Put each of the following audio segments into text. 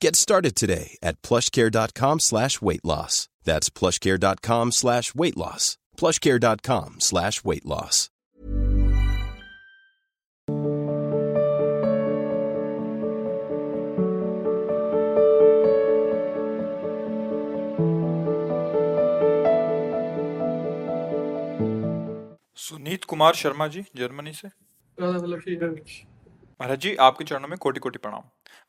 Get started today at plushcare.com slash weight loss. That's plushcare.com slash weight loss. plushcare.com slash weight loss. Sunit Kumar Sharma ji Germany से महाराज जी आपके चरणों में कोटि कोटि प्रणाम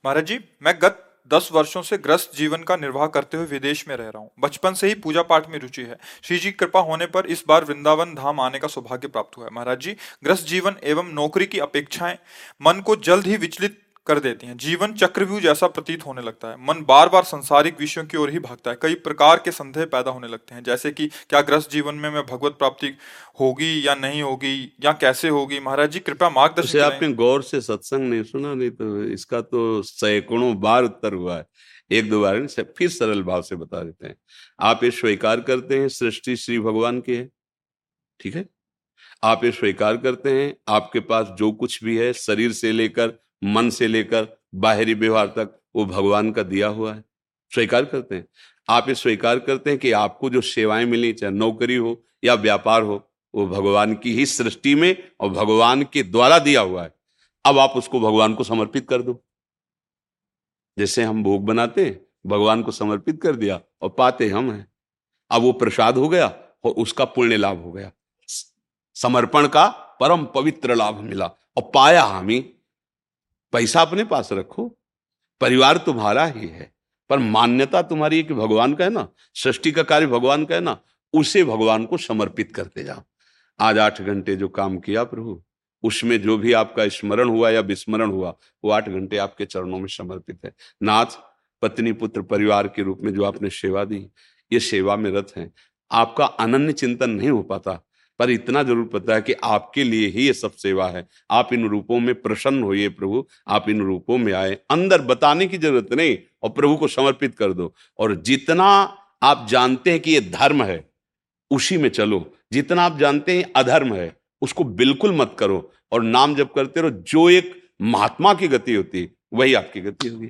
महाराज जी मैं गत दस वर्षों से ग्रस्त जीवन का निर्वाह करते हुए विदेश में रह रहा हूँ। बचपन से ही पूजा पाठ में रुचि है। श्री जी कृपा होने पर इस बार वृंदावन धाम आने का सौभाग्य प्राप्त हुआ है। महाराज जी, ग्रस्त जीवन एवं नौकरी की अपेक्षाएँ, मन को जल्द ही विचलित कर देती हैं। जीवन चक्रव्यूह जैसा प्रतीत होने लगता है। मन बार बार संसारिक विषयों की ओर ही भागता है। कई प्रकार के संदेह पैदा होने लगते हैं। जैसे कि क्या ग्रस्त जीवन में मैं भगवत प्राप्ति होगी या नहीं होगी? या कैसे होगी? महाराज जी कृपया मार्गदर्शन आपने गौर से सत्संग नहीं सुना नहीं तो इसका तो सैकड़ों बार उत्तर हुआ है। एक दो बार फिर सरल भाव से बता देते हैं। आप ये स्वीकार करते हैं सृष्टि श्री भगवान की है। ठीक है? आप ये स्वीकार करते हैं आपके पास जो कुछ भी है शरीर से लेकर मन से लेकर बाहरी व्यवहार तक वो भगवान का दिया हुआ है। स्वीकार करते हैं। आप ये स्वीकार करते हैं कि आपको जो सेवाएँ मिली, चाहे नौकरी हो या व्यापार हो, वो भगवान की ही सृष्टि में और भगवान के द्वारा दिया हुआ है। अब आप उसको भगवान को समर्पित कर दो। जैसे हम भोग बनाते हैं, भगवान को समर्पित कर दिया और पाते हम हैं। अब वो प्रसाद हो गया और उसका पुण्य लाभ हो गया। समर्पण का परम पवित्र लाभ मिला और पाया हम ही पैसा अपने पास रखो। परिवार तुम्हारा ही है। पर मान्यता तुम्हारी है कि भगवान का है ना, सृष्टि का कार्य भगवान का है ना, उसे भगवान को समर्पित करते जाओ। आज आठ घंटे जो काम किया प्रभु, उसमें जो भी आपका स्मरण हुआ या विस्मरण हुआ, वो आठ घंटे आपके चरणों में समर्पित है। नाथ, पत्नी, पुत्र, परिवार के रूप में जो आपने सेवा दी, ये सेवा में रत है। आपका अनन्य चिंतन नहीं हो पाता। पर इतना ज़रूर पता है कि आपके लिए ही ये सब सेवा है। आप इन रूपों में प्रसन्न होइए प्रभु। आप इन रूपों में आए। अंदर बताने की ज़रूरत नहीं और प्रभु को समर्पित कर दो। और जितना आप जानते हैं कि ये धर्म है, उसी में चलो। जितना आप जानते हैं अधर्म है, उसको बिल्कुल मत करो और नाम जब करते रहो। जो एक महात्मा की गति होती है वही आपकी गति होगी।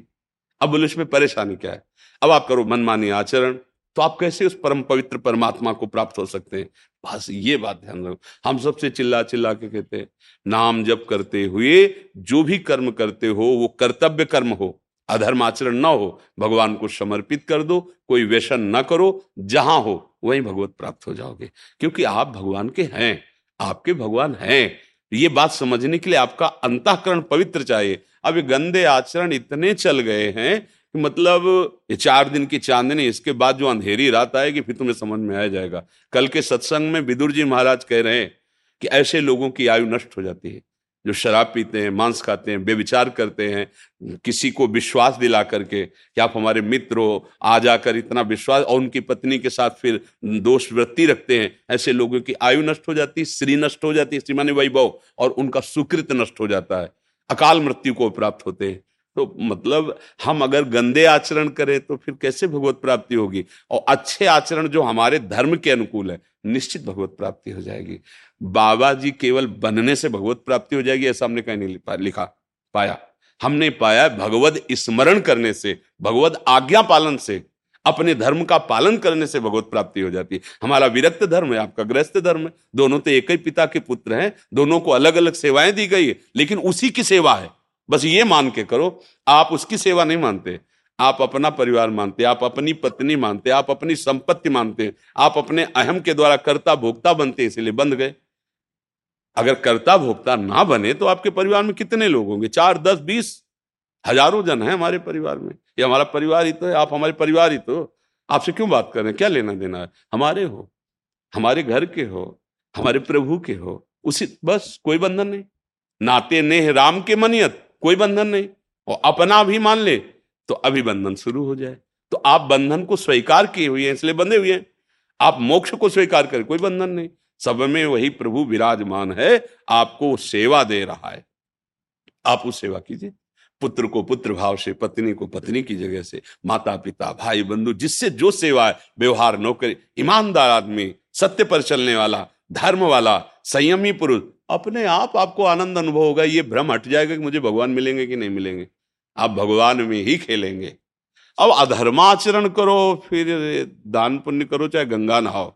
अब बोले इसमें परेशानी क्या है? अब आप करो मनमानी आचरण। तो आप कैसे उस परम पवित्र परमात्मा को प्राप्त हो सकते हैं? बस ये बात ध्यान रखो। हम सबसे चिल्ला चिल्ला के कहते हैं, नाम जप करते हुए जो भी कर्म करते हो, वो कर्तव्य कर्म हो। अधर्म आचरण न हो, भगवान को समर्पित कर दो, कोई व्यसन न करो, जहाँ हो, वहीं भगवत प्राप्त हो जाओगे। क्योंकि आप भगवान के हैं, आपके भगवान हैं। ये बात समझने के लिए आपका अंतःकरण पवित्र चाहिए। अब ये गंदे आचरण इतने चल गए हैं कि मतलब ये चार दिन की चांदनी, इसके बाद जो अंधेरी रात आएगी, फिर तुम्हें समझ में आ जाएगा। कल के सत्संग में विदुर जी महाराज कह रहे हैं कि ऐसे लोगों की आयु नष्ट हो जाती है, जो शराब पीते हैं, मांस खाते हैं बेविचार करते हैं, किसी को विश्वास दिला करके कि आप हमारे मित्र हो, आ जाकर इतना विश्वास, और उनकी पत्नी के साथ फिर दोष वृत्ति रखते हैं, ऐसे लोगों की आयु नष्ट हो जाती है श्री नष्ट हो जाती है श्रीमानी वैभव, और उनका सुकृत नष्ट हो जाता है। अकाल मृत्यु को प्राप्त होते हैं। तो मतलब हम अगर गंदे आचरण करें तो फिर कैसे भगवत प्राप्ति होगी? और अच्छे आचरण जो हमारे धर्म के अनुकूल है, निश्चित भगवत प्राप्ति हो जाएगी। बाबा जी केवल बनने से भगवत प्राप्ति हो जाएगी, ऐसा हमने कहीं नहीं लिखा, पाया। हमने पाया भगवत स्मरण करने से भगवत आज्ञा पालन से, अपने धर्म का पालन करने से भगवत प्राप्ति हो जाती है। हमारा विरक्त धर्म है, आपका ग्रस्त धर्म है। दोनों तो एक ही पिता के पुत्र हैं, दोनों को अलग अलग सेवाएँ दी गई है, लेकिन उसी की सेवा है। बस ये मान के करो, आप उसकी सेवा नहीं मानते। आप अपना परिवार मानते, आप अपनी पत्नी मानते, आप अपनी संपत्ति मानते, आप अपने अहम के द्वारा कर्ता भोक्ता बनते, इसलिए बंद गए। अगर कर्ता भोक्ता ना बने तो आपके परिवार में कितने लोग होंगे? चार, दस, बीस? हज़ारों जन है हमारे परिवार में। ये हमारा परिवार ही तो है, आप हमारे परिवार ही तो। आपसे क्यों बात कर? रहे हैं क्या लेना देना है? हमारे हो, हमारे घर के हो, हमारे प्रभु के हो, उसी, बस, कोई बंधन नहीं। नाते नेह राम के मनियत। कोई बंधन नहीं। और अपना भी मान ले तो अभी बंधन शुरू हो जाए। तो आप बंधन को स्वीकार किए हुए हैं, इसलिए बंधे हुए हैं। आप मोक्ष को स्वीकार करें, कोई बंधन नहीं। सब में वही प्रभु विराजमान है, आपको सेवा दे रहा है। आप उस सेवा कीजिए। पुत्र को पुत्र भाव से, पत्नी को पत्नी की जगह से माता पिता भाई बंधु जिससे जो सेवा है, व्यवहार, नौकरी, ईमानदार आदमी, सत्य पर चलने वाला, धर्म वाला, संयमी पुरुष अपने आप आपको आनंद अनुभव होगा, ये भ्रम हट जाएगा कि मुझे भगवान मिलेंगे कि नहीं मिलेंगे। आप भगवान में ही खेलेंगे। अब अधर्माचरण करो, फिर दान पुण्य करो, चाहे गंगा नहाओ।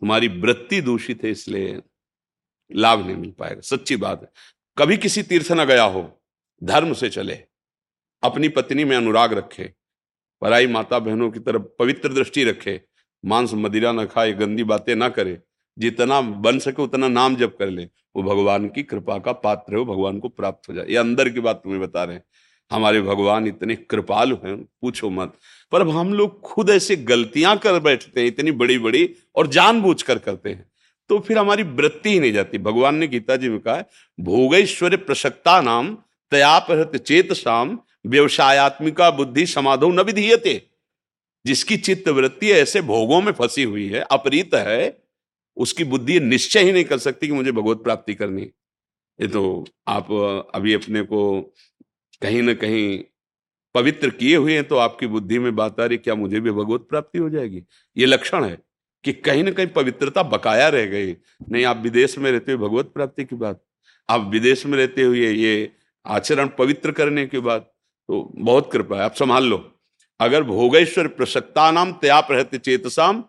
तुम्हारी वृत्ति दूषित है, इसलिए लाभ नहीं मिल पाएगा। सच्ची बात है। कभी किसी तीर्थ न गया हो, धर्म से चले। अपनी पत्नी में अनुराग रखे। पराई माता बहनों की तरफ़ पवित्र दृष्टि रखे। मांस मदिरा न खाए, गंदी बातें ना करे। जितना बन सके उतना नाम जप कर ले। वो भगवान की कृपा का पात्र है, वो भगवान को प्राप्त हो जाए। ये अंदर की बात तुम्हें बता रहे हैं। हमारे भगवान इतने कृपालु हैं, पूछो मत। पर अब हम लोग खुद ऐसे गलतियाँ कर बैठते हैं, इतनी बड़ी बड़ी और जानबूझ कर करते हैं तो फिर हमारी वृत्ति ही नहीं जाती। भगवान ने गीता जी में कहा भोगेश्वर प्रसक्ता नाम तयापहत चेत शाम व्यवसायत्मिका बुद्धि समाधो न विधीयते। जिसकी चित्त वृत्ति ऐसे भोगों में फंसी हुई है, अपरीत है उसकी बुद्धि निश्चय ही नहीं कर सकती कि मुझे भगवत प्राप्ति करनी ये तो आप अभी अपने को कहीं ना कहीं पवित्र किए हुए हैं तो आपकी बुद्धि में बात आ रही क्या मुझे भी भगवत प्राप्ति हो जाएगी? ये लक्षण है कि कहीं ना कहीं पवित्रता बकाया रह गई नहीं, आप विदेश में रहते हुए भगवत प्राप्ति की बात, आप विदेश में रहते हुए ये आचरण पवित्र करने के बाद तो बहुत कृपा है, आप संभाल लो। अगर भोगेश्वर प्रसक्ता नाम त्याप रहते चेतसाम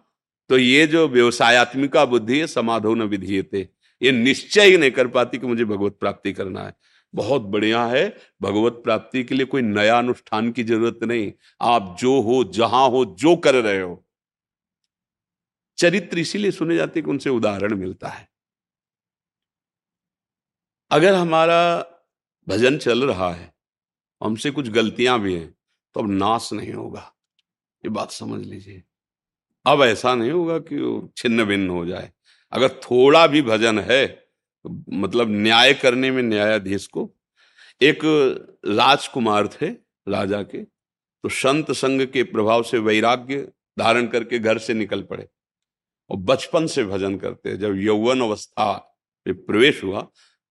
तो ये जो व्यवसायत्मिका बुद्धि है समाधो न विधीयते, ये निश्चय ही नहीं कर पाती कि मुझे भगवत प्राप्ति करना है। बहुत बढ़िया है, भगवत प्राप्ति के लिए कोई नया अनुष्ठान की ज़रूरत नहीं। आप जो हो, जहाँ हो, जो कर रहे हो। चरित्र इसीलिए सुने जाते कि उनसे उदाहरण मिलता है। अगर हमारा भजन चल रहा है, हमसे कुछ गलतियाँ भी हैं तो अब नाश नहीं होगा। ये बात समझ लीजिए। अब ऐसा नहीं होगा कि वो छिन्न भिन्न हो जाए। अगर थोड़ा भी भजन है मतलब न्याय करने में न्यायाधीश को, एक राजकुमार थे राजा के तो संत संघ के प्रभाव से वैराग्य धारण करके घर से निकल पड़े और बचपन से भजन करते जब यौवन अवस्था में प्रवेश हुआ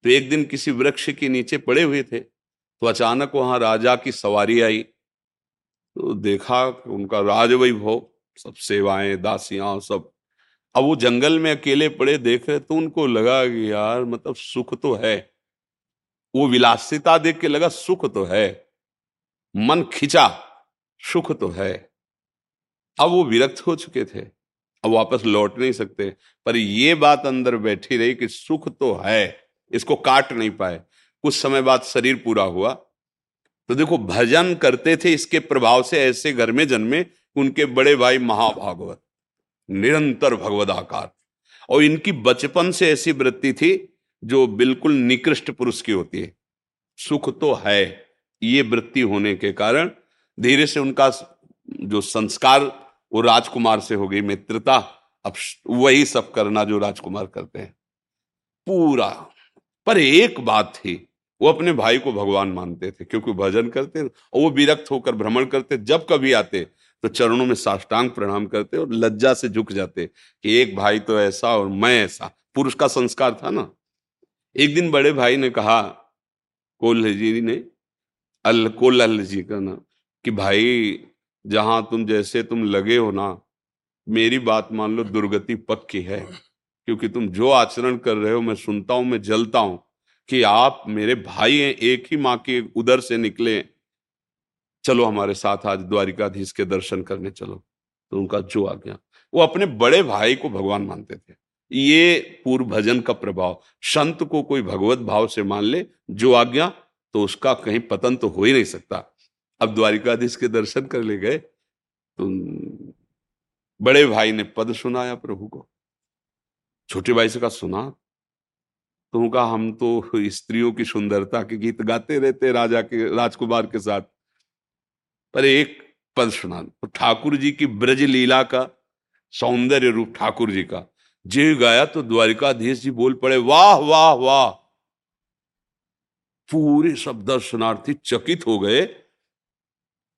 तो एक दिन किसी वृक्ष के नीचे पड़े हुए थे तो अचानक वहाँ राजा की सवारी आई। तो देखा उनका राजवैभव सब सेवाएँ, दासियाँ, सब। अब वो जंगल में अकेले पड़े देख रहे तो उनको लगा कि यार मतलब सुख तो है। वो विलासिता देख के लगा, सुख तो है। मन खिंचा, सुख तो है। अब वो विरक्त हो चुके थे। अब वापस लौट नहीं सकते। पर ये बात अंदर बैठी रही कि सुख तो है, इसको काट नहीं पाए। कुछ समय बाद शरीर पूरा हुआ। तो देखो, भजन करते थे इसके प्रभाव से, ऐसे घर में जन्मे उनके बड़े भाई महाभागवत, निरंतर भगवदाकार। और इनकी बचपन से ऐसी वृत्ति थी जो बिल्कुल निकृष्ट पुरुष की होती है। सुख तो है, ये वृत्ति होने के कारण धीरे से उनका जो संस्कार वो राजकुमार से हो गई, मित्रता, अब वही सब करना जो राजकुमार करते हैं। पूरा, पर एक बात थी, वो अपने भाई को भगवान मानते थे, क्योंकि भजन करते और वो विरक्त होकर भ्रमण करते, जब कभी आते तो चरणों में साष्टांग प्रणाम करते और लज्जा से झुक जाते कि एक भाई तो ऐसा और मैं ऐसा। पुरुष का संस्कार था ना। एक दिन बड़े भाई ने कहा, कोल्ह जी ने अल्कोल जी का ना, कि भाई, जहाँ तुम जैसे तुम लगे हो ना, मेरी बात मान लो दुर्गति पक्की है, क्योंकि तुम जो आचरण कर रहे हो, मैं सुनता हूँ, मैं जलता हूँ, कि आप मेरे भाई हैं, एक ही माँ के उदर से निकले चलो हमारे साथ आज द्वारिकाधीश के दर्शन करने चलो। तो उनका जो आ गया। वो अपने बड़े भाई को भगवान मानते थे। ये पूर्व भजन का प्रभाव। संत को कोई भगवत भाव से मान ले, जो आ गया तो उसका कहीं पतन तो हो ही नहीं सकता। अब द्वारिकाधीश के दर्शन कर ले गए तो बड़े भाई ने पद सुनाया प्रभु को। छोटे भाई से कहा, सुना। तो कहा हम तो स्त्रियों की सुंदरता के गीत गाते रहते राजा के, राजकुमार के साथ। पर एक पद सुना तो ठाकुर जी की ब्रज लीला का, सौंदर्य रूप ठाकुर जी का। जे गाया तो द्वारिकाधीश जी बोल पड़े, वाह वाह वाह! पूरे सब दर्शनार्थी चकित हो गए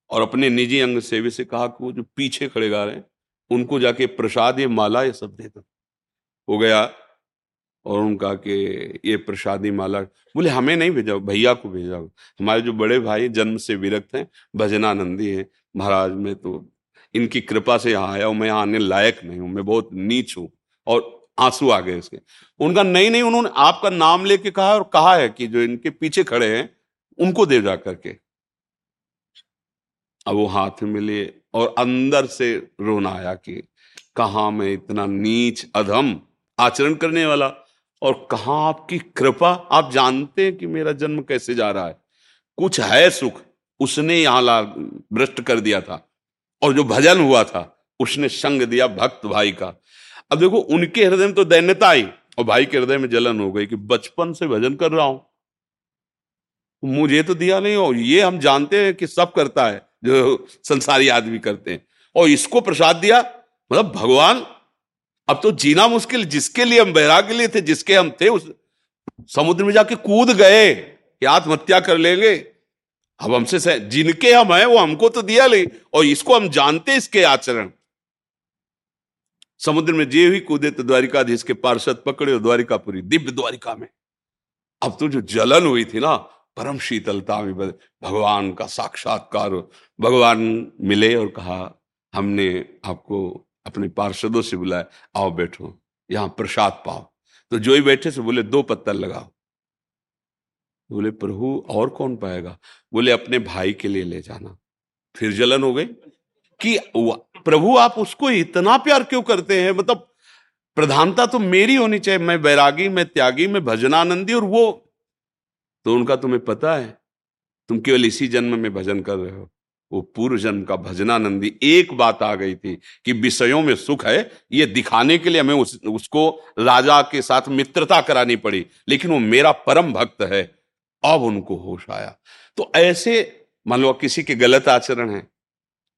और अपने निजी अंग सेवी से कहा कि वो जो पीछे खड़े गा रहे हैं, उनको जाके प्रसाद, ये माला, ये सब दे दो। हो गया और उनका कि ये प्रसादी माला, बोले, हमें नहीं भेजा भैया को भेजा हमारे जो बड़े भाई जन्म से विरक्त हैं, भजनानंदी हैं। महाराज, में तो इनकी कृपा से यहाँ आया हूँ, मैं आने लायक नहीं हूँ, मैं बहुत नीच हूँ और आँसू आ गए उसके उनका, नहीं नहीं, उन्होंने आपका नाम लेके कहा और कहा है कि जो इनके पीछे खड़े हैं, उनको दे जा करके। अब वो हाथ मिले और अंदर से रोना आया कि कहा मैं इतना नीच, अधम आचरण करने वाला और कहा आपकी कृपा? आप जानते हैं कि मेरा जन्म कैसे जा रहा है। कुछ है सुख, उसने यहाँ ला, भ्रष्ट कर दिया था। और जो भजन हुआ था, उसने संग दिया भक्त भाई का। अब देखो, उनके हृदय में तो दैन्यता आई और भाई के हृदय में जलन हो गई कि बचपन से भजन कर रहा हूँ। मुझे तो दिया नहीं और ये हम जानते हैं कि सब करता है, जो संसारी आदमी करते हैं। और इसको प्रसाद दिया मतलब भगवान अब तो जीना मुश्किल, जिसके लिए हम बैराग्य लिए थे, जिसके हम थे, उस समुद्र में जाके कूद गए, कि आत्महत्या कर लेंगे। अब हमसे जिनके हम हैं, वो हमको तो दिया ले और इसको हम जानते इसके आचरण। समुद्र में जे ही कूदे तो द्वारिकाधीश के पार्षद पकड़े द्वारिकापुरी दिव्य द्वारिका में। अब तो जो जलन हुई थी ना, परम शीतलता में भगवान का साक्षात्कार, भगवान मिले और कहा, हमने आपको अपने पार्षदों से बुलाया आओ बैठो, यहाँ प्रसाद पाओ। तो जो ही बैठे से बोले, दो पत्थर लगाओ। बोले, प्रभु, और कौन पाएगा? बोले, अपने भाई के लिए ले जाना। फिर जलन हो गई कि प्रभु, आप उसको इतना प्यार क्यों करते हैं? मतलब प्रधानता तो मेरी होनी चाहिए। मैं बैरागी मैं त्यागी, मैं भजनानंदी और वो। तो उनका, तुम्हें पता है, तुम केवल इसी जन्म में भजन कर रहे हो। वो पूर्व जन्म का भजनानंदी एक बात आ गई थी कि विषयों में सुख है ये दिखाने के लिए हमें उस, उसको राजा के साथ मित्रता करानी पड़ी लेकिन वो मेरा परम भक्त है अब उनको होश आया। तो ऐसे मान लो किसी के गलत आचरण है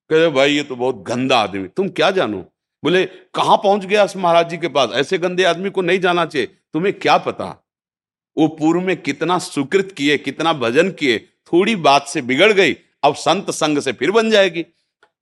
कहे भाई ये तो बहुत गंदा आदमी तुम क्या जानो? बोले कहाँ पहुँच गया महाराज जी के पास? ऐसे गंदे आदमी को नहीं जाना चाहिए तुम्हें क्या पता? वो पूर्व में कितना सुकृत किए कितना भजन किए थोड़ी बात से बिगड़ गई अब संत संग से फिर बन जाएगी।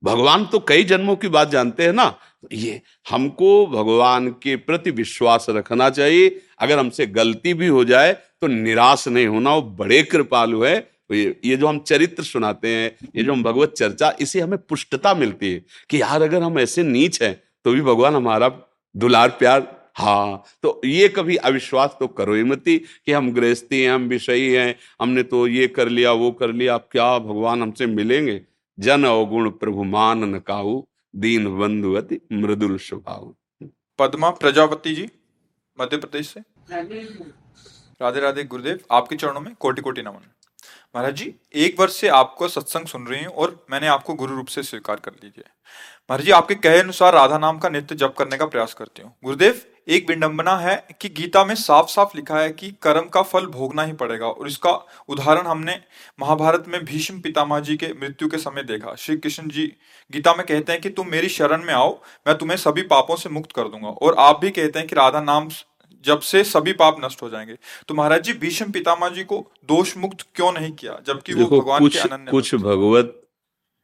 भगवान तो कई जन्मों की बात जानते हैं ना। ये हमको भगवान के प्रति विश्वास रखना चाहिए। अगर हमसे गलती भी हो जाए तो निराश नहीं होना। वो बड़े कृपालु है। ये जो हम चरित्र सुनाते हैं, ये जो हम भगवत चर्चा, इसे हमें पुष्टता मिलती है कि यार अगर हम ऐसे नीच हैं तो भी भगवान हमारा दुलार प्यार हाँ तो ये कभी अविश्वास तो करो ही मती कि हम गृहस्थी हैं, हम विषयी हैं, हमने तो ये कर लिया, वो कर लिया, अब क्या भगवान हमसे मिलेंगे? जन अवगुण प्रभु मान न काहू, दीन बंधु अति मृदुल स्वभाव। पद्मा प्रजापति जी, मध्य प्रदेश से। राधे राधे गुरुदेव, आपके चरणों में कोटि कोटि नमन। महाराज जी, एक वर्ष से आपको सत्संग सुन रही हूँ और मैंने आपको गुरु रूप से स्वीकार कर लीजिए। महाराज जी आपके कहे अनुसार राधा नाम का नित्य जप करने का प्रयास करती हूँ। गुरुदेव एक विडंबना है कि गीता में साफ़ साफ़ लिखा है कि कर्म का फल भोगना ही पड़ेगा और इसका उदाहरण हमने महाभारत में भीष्म पितामह जी के मृत्यु के समय देखा। श्री कृष्ण जी गीता में कहते हैं कि तुम मेरी शरण में आओ मैं तुम्हें सभी पापों से मुक्त कर दूँगा और आप भी कहते हैं कि राधा नाम जब से सभी पाप नष्ट हो जाएँगे। तो महाराज जी भीष्म पितामह जी को दोष मुक्त क्यों नहीं किया? जबकि वो भगवान के अनन्य कुछ भगवत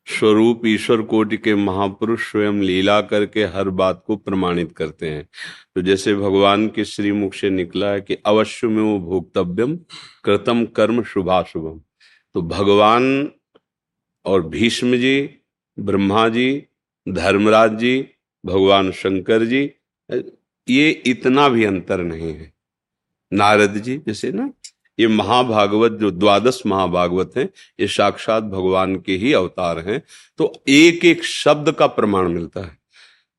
स्वरूप ईश्वर कोटि के महापुरुष स्वयं लीला करके हर बात को प्रमाणित करते हैं। तो जैसे भगवान के श्रीमुख से निकला है कि अवश्य में वो भोक्तव्यम कृतम कर्म शुभाशुभम। तो भगवान और भीष्म जी, ब्रह्मा जी, धर्मराज जी, भगवान शंकर जी, ये इतना भी अंतर नहीं है। नारद जी जैसे ना ये महाभागवत, जो द्वादश महाभागवत हैं, ये साक्षात भगवान के ही अवतार हैं। तो एक एक शब्द का प्रमाण मिलता है।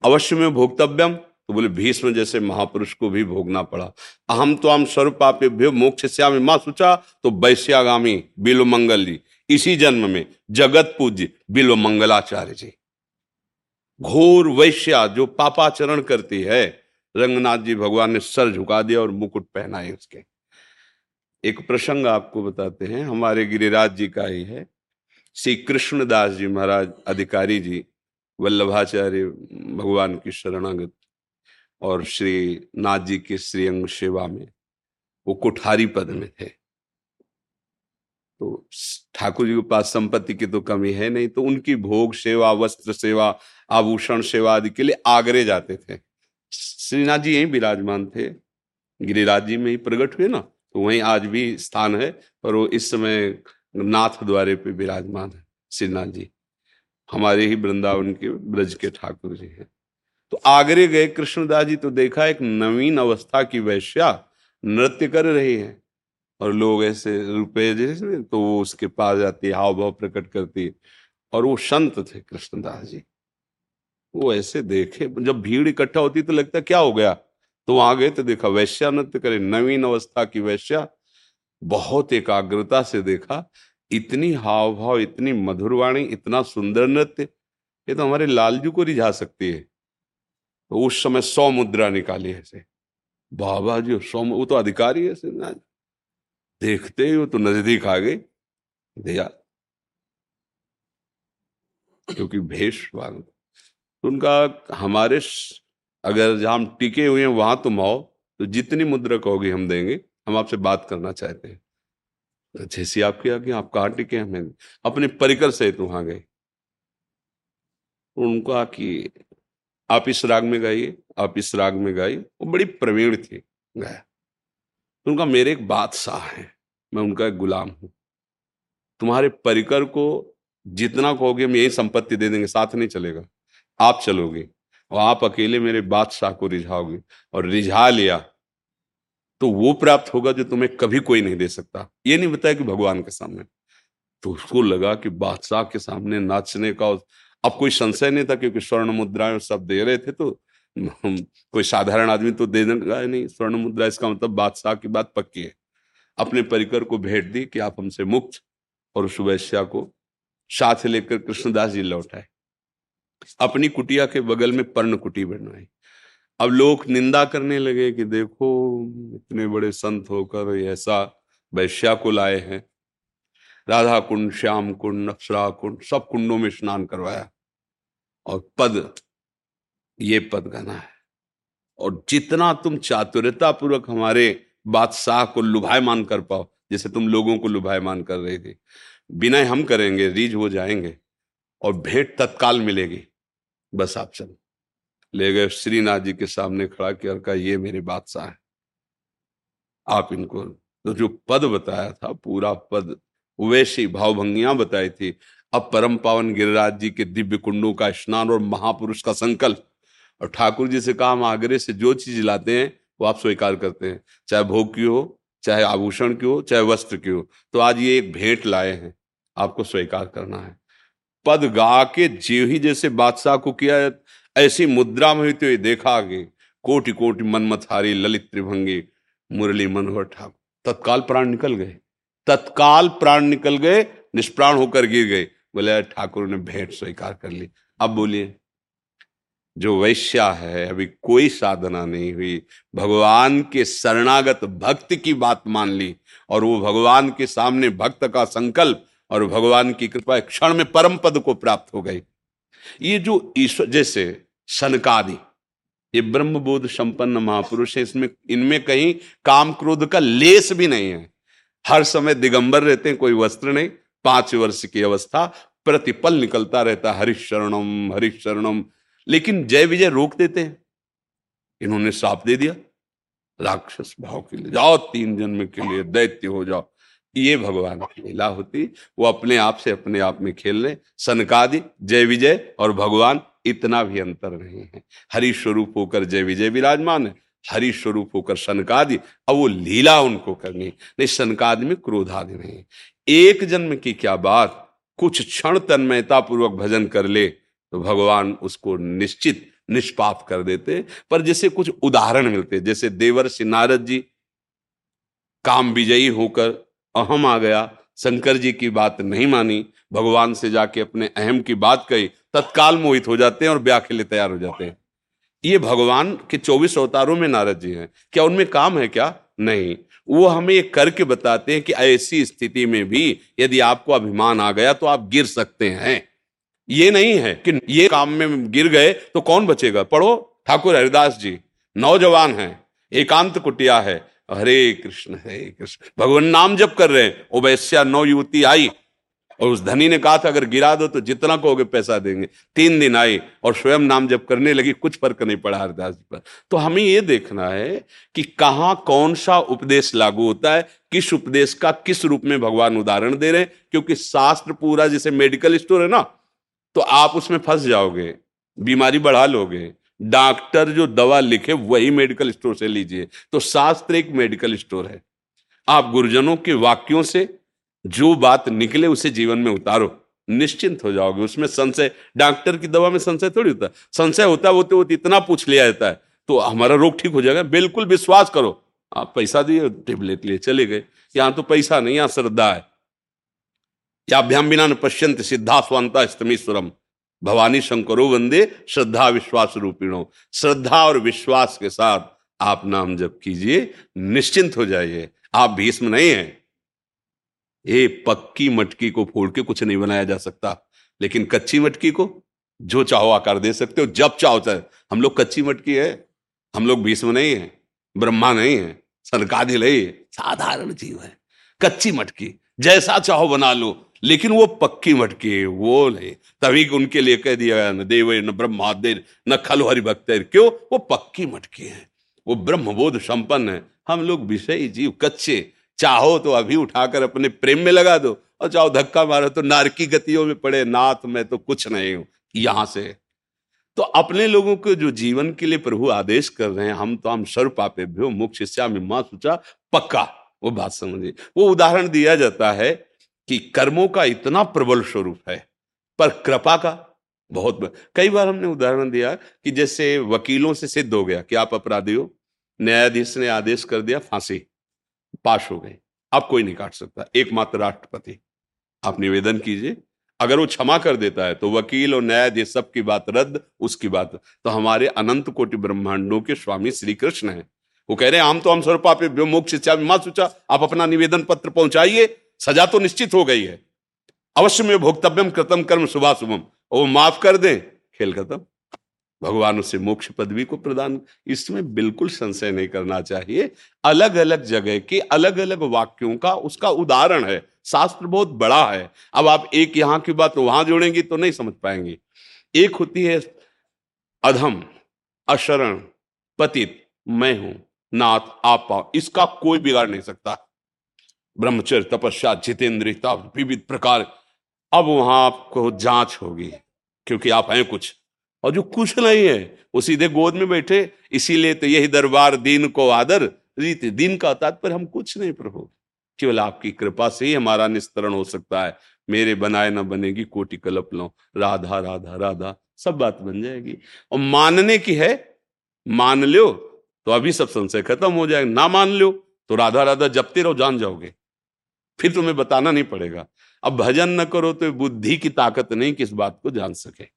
अवश्य में भोक्तव्यम तो बोले भीष्म जैसे महापुरुष को भी भोगना पड़ा। अहम तो हम स्वरूपाप्य मोक्ष श्यामी माँ सुचा तो वैश्यागामी बिलो मंगल जी इसी जन्म में जगत पूज्य बिलो मंगलाचार्य जी। घोर वैश्या जो पापाचरण करती है, रंगनाथ जी भगवान ने सर झुका दिया और मुकुट पहनाए उसके। एक प्रसंग आपको बताते हैं। हमारे गिरिराज जी का ही है। श्री कृष्णदास जी महाराज अधिकारी जी, वल्लभाचार्य भगवान की शरणागत और श्री नाथ जी के श्रीअंग सेवा में वो कुठारी पद में थे। तो ठाकुर जी के पास संपत्ति की तो कमी है नहीं तो उनकी भोग सेवा, वस्त्र सेवा, आभूषण सेवा आदि के लिए आगरे जाते थे। श्रीनाथ जी यही विराजमान थे। गिरिराज जी में ही प्रकट हुए ना? तो वहीं आज भी स्थान है और वो इस समय नाथ द्वारे पे विराजमान है श्रीनाथ जी। हमारे ही वृंदावन के ब्रज के ठाकुर जी हैं। तो आगरे गए कृष्णदास जी तो देखा एक नवीन अवस्था की वैश्या नृत्य कर रही है, और लोग ऐसे रुपये जैसे तो वो उसके पास जाती हाव भाव प्रकट करती और वो संत थे कृष्णदास जी। वो ऐसे देखे, जब भीड़ इकट्ठा होती तो लगता, क्या हो गया? तो वहाँ गए तो देखा, वैश्या नृत्य करे, नवीन अवस्था की वैश्या, बहुत एकाग्रता से देखा, इतनी हाव भाव इतनी मधुरवाणी इतना सुंदर नृत्य, ये तो हमारे लालजू को रिझा सकती है। तो उस समय सौ मुद्रा निकाली ऐसे बाबा जी सौ वो तो अधिकारी है देखते ही वो तो नज़दीक आ गए दिया। क्योंकि भेष वांग उनका हमारे अगर जहाँ हम टिके हुए हैं वहाँ तुम आओ तो जितनी मुद्रा कहोगे हम देंगे। हम आपसे बात करना चाहते हैं। तो जैसी आपकी आगे आप कहा टिके हमें अपने परिकर से तो वहाँ गए। उनका कि, आप इस राग में गाइए, आप इस राग में गाइए। वो बड़ी प्रवीण थी, गाया। तो उनका, मेरे एक बादशाह है, मैं उनका एक गुलाम हूँ। तुम्हारे परिकर को जितना कहोगे, हम यही संपत्ति दे देंगे, साथ नहीं चलेगा। आप चलोगे। और आप अकेले मेरे बादशाह को रिझाओगे और रिझा लिया तो वो प्राप्त होगा जो तुम्हें कभी कोई नहीं दे सकता। ये नहीं बताया कि भगवान के सामने। तो उसको लगा कि बादशाह के सामने नाचने का अब कोई संशय नहीं था क्योंकि स्वर्ण मुद्राएँ सब दे रहे थे तो कोई साधारण आदमी तो दे देगा नहीं। स्वर्ण मुद्रा, इसका मतलब बादशाह की बात पक्की है। अपने परिकर को भेंट दी कि आप हमसे मुक्त और उस वैश्या को साथ लेकर कृष्णदास जी लौटाए अपनी कुटिया के बगल में पर्ण कुटी बनवाई अब लोग निंदा करने लगे कि देखो, इतने बड़े संत होकर ऐसा वैश्या को लाए हैं। राधा कुंड श्याम कुंड अक्षरा कुंड सब कुंडों में स्नान करवाया। और पद, ये पद गाना है। और जितना तुम चातुर्यता पूर्वक हमारे बादशाह को लुभायमान कर पाओ, जैसे तुम लोगों को लुभायमान कर रहे थे बिना हम करेंगे रीज हो जाएँगे, और भेंट तत्काल मिलेगी। बस आप चलो ले गए श्रीनाथ जी के सामने खड़ा किया का ये मेरे बादशाह है। आप इनको तो जो पद बताया था, पूरा पद, वैसी भावभंगियाँ बताई थी। अब परम पावन गिरिराज जी के दिव्य कुंडों का स्नान और महापुरुष का संकल्प। और ठाकुर जी से कहा, हम आगरे से जो चीज़ लाते हैं, वो आप स्वीकार करते हैं। चाहे भोग की हो, चाहे आभूषण की हो, चाहे वस्त्र की हो। तो आज ये एक भेंट लाए हैं। आपको स्वीकार करना है। पद गा के जीव ही जैसे बादशाह को किया, ऐसी मुद्रा में हुई देखा आगे कोटि कोटि मनमथारी ललित त्रिभंगी, मुरली मनोहर ठाकुर। तत्काल प्राण निकल गए। तत्काल प्राण निकल गए, निष्प्राण होकर गिर गए। बोले ठाकुर ने भेंट स्वीकार कर ली। अब बोलिए, जो वैश्या है, अभी कोई साधना नहीं हुई। भगवान के शरणागत भक्त की बात मान ली और वो भगवान के सामने भक्त का संकल्प और भगवान की कृपा क्षण में परम पद को प्राप्त हो गई। ये जो ईश्वर, जैसे सनकादि, ये ब्रह्मबोध संपन्न महापुरुष है, इसमें, इनमें कहीं काम क्रोध का लेस भी नहीं है। हर समय दिगंबर रहते हैं, कोई वस्त्र नहीं, पाँच वर्ष की अवस्था, प्रतिपल निकलता रहता, हरिशरणम हरिशरणम। लेकिन जय विजय रोक देते हैं। इन्होंने साप दे दिया, राक्षस भाव के लिए, जाओ तीन जन्म के लिए, दैत्य हो जाओ। ये भगवान की लीला होती, वो अपने आप से अपने आप में खेल रहे सनकादि, जय विजय और भगवान इतना भी अंतर नहीं है। हरि स्वरूप होकर जय विजय विराजमान है हरि स्वरूप होकर सनकादि, अब वो लीला उनको करनी नहीं, सनकादि में क्रोधादि नहीं एक जन्म की क्या बात, कुछ क्षण तन्मयता पूर्वक भजन कर ले तो भगवान उसको निश्चित, निष्पाप कर देते पर जैसे कुछ उदाहरण मिलते जैसे देवर नारद जी, काम विजयी होकर अहम आ गया। शंकर जी की बात नहीं मानी। भगवान से जाके अपने अहम की बात कही। तत्काल मोहित हो जाते हैं और ब्याह के लिए तैयार हो जाते हैं। ये भगवान के चौबीस अवतारों में नारद जी हैं। क्या उनमें काम है क्या? नहीं। वो हमें ये करके बताते हैं कि ऐसी स्थिति में भी यदि आपको अभिमान आ गया तो आप गिर सकते हैं। ये नहीं है कि ये काम में गिर गए तो कौन बचेगा? पढ़ो। ठाकुर हरिदास जी, नौजवान है। एकांत कुटिया है। हरे कृष्ण हरे कृष्ण। भगवान नाम जब कर रहे हैं। वो वैश्या नौ युवती आई और उस धनी ने कहा था, अगर गिरा दो तो जितना कहोगे पैसा देंगे। तीन दिन आई और स्वयं नाम जब करने लगी, कुछ फ़र्क नहीं पड़ा हरदास जी पर। तो हमें ये देखना है कि कहाँ कौन सा उपदेश लागू होता है, किस उपदेश का किस रूप में भगवान उदाहरण दे रहे हैं, क्योंकि शास्त्र पूरा जैसे मेडिकल स्टोर है ना तो आप उसमें फंस जाओगे, बीमारी बढ़ा लोगे। डॉक्टर जो दवा लिखे वही मेडिकल स्टोर से लीजिए। तो शास्त्र एक मेडिकल स्टोर है। आप गुरुजनों के वाक्यों से जो बात निकले उसे जीवन में उतारो। निश्चिंत हो जाओगे। उसमें संशय, डॉक्टर की दवा में संशय थोड़ी होता। संशय होता है वो तो इतना पूछ लिया जाता है। तो हमारा रोग ठीक हो जाएगा। बिल्कुल विश्वास करो। आप पैसा दिए, टेबलेट लिए, चले गए। यहाँ तो पैसा नहीं, यहाँ श्रद्धा है। या भ्याम बिना पश्यंत सिद्धा स्वांता स्तमीश्वरम। भवानी शंकरो वंदे श्रद्धा विश्वास रूपिणो। श्रद्धा और विश्वास के साथ आप नाम जप कीजिए, निश्चिंत हो जाइए। आप भीष्म नहीं है। ये पक्की मटकी को फोड़ के कुछ नहीं बनाया जा सकता। लेकिन कच्ची मटकी को जो चाहो आकार दे सकते हो, जब चाहो चाहे। हम लोग कच्ची मटकी है। हम लोग भीष्म नहीं है। ब्रह्मा नहीं है। सरकादी नहीं है। साधारण जीव है। कच्ची मटकी, जैसा चाहो बना लो। लेकिन वो पक्की मटकी, वो नहीं। तभी उनके लिए कह दिया गया न देव न ब्रह्मादेर न खल हरिभक्त क्यों? वो पक्की मटकी है। वो ब्रह्मबोध संपन्न है। हम लोग विषय जीव, कच्चे। चाहो तो अभी उठाकर अपने प्रेम में लगा दो। और चाहो धक्का मारो तो नारकी गतियों में पड़े। नाथ, मैं तो कुछ नहीं हूँ। यहाँ से। तो अपने लोगों को जो जीवन के लिए प्रभु आदेश कर रहे हैं, हम तो हम सर्व पापे भ्यो मुख शिष्या में माँ सोचा, पक्का। वो बात समझिए। वो उदाहरण दिया जाता है कि कर्मों का इतना प्रबल स्वरूप है, पर कृपा का बहुत कई बार हमने उदाहरण दिया कि जैसे वकीलों से सिद्ध हो गया कि आप अपराधी हो, न्यायाधीश ने आदेश कर दिया, फांसी, पास हो गए। अब कोई नहीं काट सकता, एकमात्र राष्ट्रपति। आप निवेदन कीजिए, अगर वो क्षमा कर देता है तो वकील और न्यायाधीश सबकी बात रद्द, उसकी बात। तो हमारे अनंत कोटि ब्रह्मांडों के स्वामी श्री कृष्ण है। वो कह रहे हैं हम तो हम स्वरूप आप मोक्ष माँ सोचा आप अपना निवेदन पत्र पहुंचाइए सजा तो निश्चित हो गई है। अवश्य में भोक्तव्यम कृतम कर्म सुबह शुभम वो माफ़ कर दें, खेल खत्म। भगवान उसे मोक्ष पदवी को प्रदान। इसमें बिल्कुल संशय नहीं करना चाहिए। अलग अलग जगह के अलग अलग वाक्यों का उसका उदाहरण है। शास्त्र बहुत बड़ा है। अब आप एक यहाँ की बात वहाँ जोड़ेंगे तो नहीं समझ पाएँगे। एक होती है, अधम, अशरण, पतित, मैं हूँ, नाथ, आप। इसका कोई बिगाड़ नहीं सकता। ब्रह्मचर्य, तपस्या, जितेंद्रियता, विविध प्रकार। अब वहाँ आपको जाँच होगी, क्योंकि आप हैं कुछ। और जो कुछ नहीं है, वो सीधे गोद में बैठे, इसीलिए तो यही दरबार दीन को आदर, रीत दिन का तात्पर्य, हम कुछ नहीं प्रभु। केवल आपकी कृपा से ही हमारा निस्तरण हो सकता है। मेरे बनाए ना बनेगी कोटि कलप लो। राधा राधा राधा, सब बात बन जाएगी। और मानने की है, मान लो तो अभी सब संशय खत्म हो जाएगा। ना मान लो तो राधा राधा जपते रहो, जान जाओगे। फिर तुम्हें बताना नहीं पड़ेगा। अब भजन न करो तो बुद्धि की ताकत नहीं किस बात को जान सके।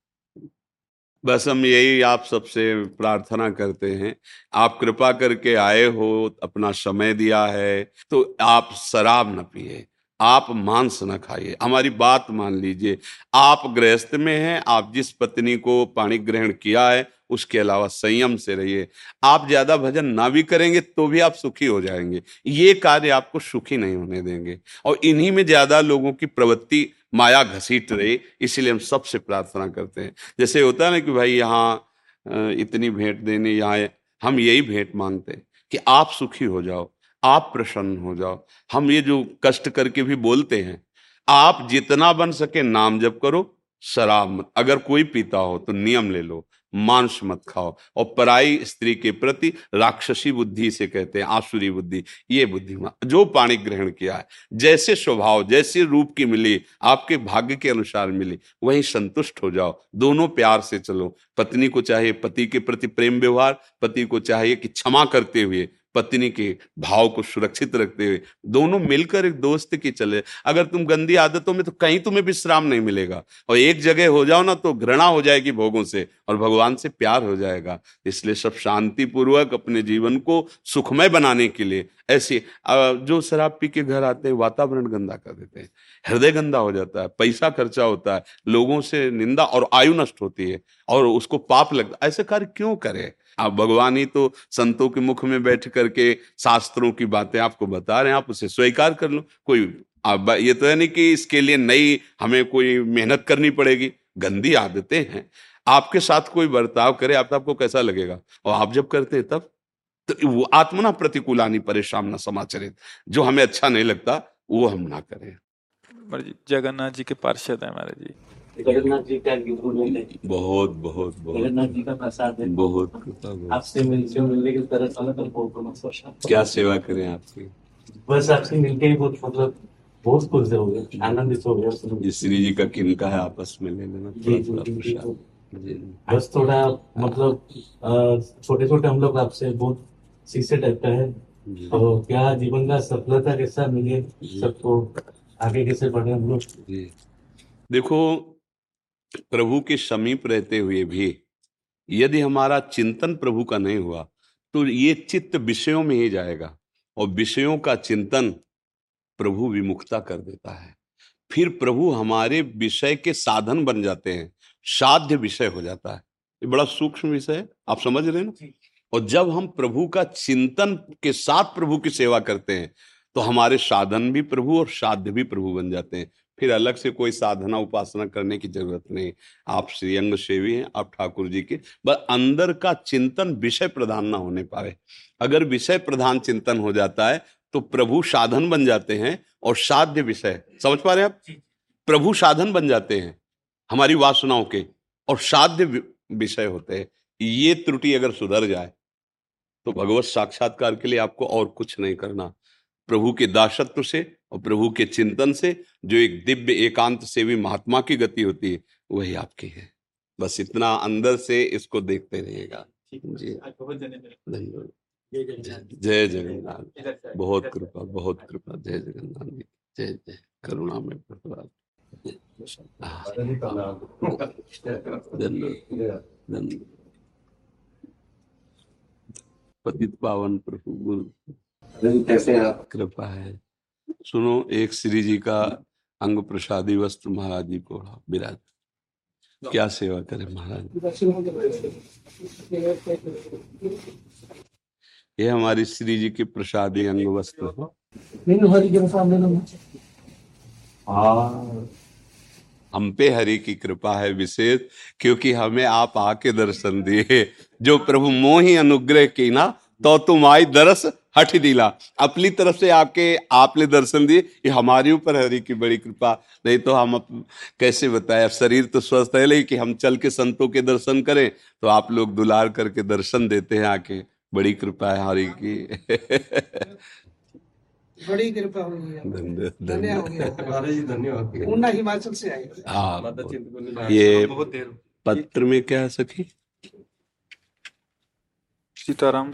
बस हम यही आप सबसे प्रार्थना करते हैं। आप कृपा करके आए हो, अपना समय दिया है तो आप शराब न पिए। आप मांस न खाइए। हमारी बात मान लीजिए, आप गृहस्थ में हैं, आप जिस पत्नी को पाणी ग्रहण किया है, उसके अलावा संयम से रहिए। आप ज़्यादा भजन ना भी करेंगे तो भी आप सुखी हो जाएँगे। ये कार्य आपको सुखी नहीं होने देंगे। और इन्हीं में ज़्यादा लोगों की प्रवृत्ति माया घसीट रही, इसीलिए हम सबसे प्रार्थना करते हैं। जैसे होता है ना कि भाई यहाँ इतनी भेंट देने यहाँ, हम यही भेंट मांगते हैं कि आप सुखी हो जाओ। आप प्रसन्न हो जाओ। हम ये जो कष्ट करके भी बोलते हैं, आप जितना बन सके नाम जप करो, शराब मत, अगर कोई पीता हो तो नियम ले लो, मांस मत खाओ। और पराई स्त्री के प्रति राक्षसी बुद्धि से कहते हैं, आसुरी बुद्धि, ये बुद्धि जो पाणी ग्रहण किया है, जैसे स्वभाव, जैसे रूप की मिली, आपके भाग्य के अनुसार मिली, वहीं संतुष्ट हो जाओ। दोनों प्यार से चलो। पत्नी को चाहिए पति के प्रति प्रेम व्यवहार, पति को चाहिए कि क्षमा करते हुए पत्नी के भाव को सुरक्षित रखते हुए, दोनों मिलकर एक दोस्त की चले। अगर तुम गंदी आदतों में तो कहीं तुम्हें विश्राम नहीं मिलेगा। और एक जगह हो जाओ ना तो घृणा हो जाएगी भोगों से, और भगवान से प्यार हो जाएगा। इसलिए सब शांति पूर्वक अपने जीवन को सुखमय बनाने के लिए ऐसे जो शराब पी के घर आते हैं, वातावरण गंदा कर देते हैं। हृदय गंदा हो जाता है, पैसा खर्चा होता है, लोगों से निंदा और आयु नष्ट होती है, और उसको पाप लगता है। ऐसे कार्य क्यों करे? आप भगवान ही तो संतों के मुख में बैठ करके शास्त्रों की बातें आपको बता रहे हैं, आप उसे स्वीकार कर लो। कोई अब ये तो है नहीं कि इसके लिए नई हमें कोई मेहनत करनी पड़ेगी। गंदी आदतें हैं। आपके साथ कोई बर्ताव करे, आप, आपको कैसा लगेगा? और आप जब करते हैं तब? तो वो आत्मना प्रतिकूलानी परेशान, ना समाचरित। जो हमें अच्छा नहीं लगता, वो हम ना करें। जगन्नाथ जी के पार्षद है हमारे जी। जगन्नाथ जी का बहुत बहुत बहुत। जगन्नाथ जी का प्रसाद है। बहुत। आपसे मिलते मिलने की तरह बहुत क्या सेवा करें आपकी? बस आपसे मिलके ही बहुत मतलब बहुत खुश हो गए। आनंदित हो गए श्री जी का किनका है आपस में ले लेना? जी जी बस थोड़ा मतलब छोटे छोटे हम लोग आपसे बहुत सीखे टाइप का है। तो क्या जीवन का सफलता कैसा मिले सबको आगे कैसे बढ़े हम लोग? देखो प्रभु के समीप रहते हुए भी यदि हमारा चिंतन प्रभु का नहीं हुआ तो ये चित्त विषयों में ही जाएगा और विषयों का चिंतन प्रभु विमुखता कर देता है। फिर प्रभु हमारे विषय के साधन बन जाते हैं साध्य विषय हो जाता है। ये बड़ा सूक्ष्म विषय है आप समझ रहे हैं ना? और जब हम प्रभु का चिंतन के साथ प्रभु की सेवा करते हैं तो हमारे साधन भी प्रभु और साध्य भी प्रभु बन जाते हैं। फिर अलग से कोई साधना उपासना करने की ज़रूरत नहीं। आप श्रीअंग सेवी हैं आप ठाकुर जी के। बस अंदर का चिंतन विषय प्रधान ना होने पाए। अगर विषय प्रधान चिंतन हो जाता है तो प्रभु साधन बन जाते हैं और साध्य विषय। समझ पा रहे हैं आप? प्रभु साधन बन जाते हैं हमारी वासनाओं के और साध्य विषय होते हैं। ये त्रुटि अगर सुधर जाए तो भगवत साक्षात्कार के लिए आपको और कुछ नहीं करना। प्रभु के दासत्व से और प्रभु के चिंतन से जो एक दिव्य एकांत सेवी महात्मा की गति होती है वही आपकी है। बस इतना अंदर से इसको देखते रहिएगा। जी। धन्यवाद। जय जगन्नाथ बहुत कृपा बहुत कृपा। जय जगन्नाथ जी। जय जय। करुणा में प्रतिवाद पतित पावन प्रभु गुरु। कैसे आप? कृपा है। सुनो एक श्री जी का अंग प्रसादी वस्त्र महाराज जी को विराज क्या सेवा करे महाराज ये हमारी श्री जी की प्रसादी अंग वस्त्र हम पे हरि की कृपा है विशेष क्योंकि हमें आप आके दर्शन दिए। जो प्रभु मोही अनुग्रह की ना तो तुम आई दरस हट दिला अपनी तरफ़ से आपके आपने दर्शन दिए ये हमारे ऊपर हरि की बड़ी कृपा। नहीं तो हम कैसे बताए शरीर तो स्वस्थ है लेकिन हम चल के संतों के दर्शन करें तो आप लोग दुलार करके दर्शन देते हैं आके। बड़ी कृपा है हरि की। बड़ी कृपा हुई धन्यवाद। हिमाचल से आए हाँ ये पत्र में क्या सखी? सीताराम।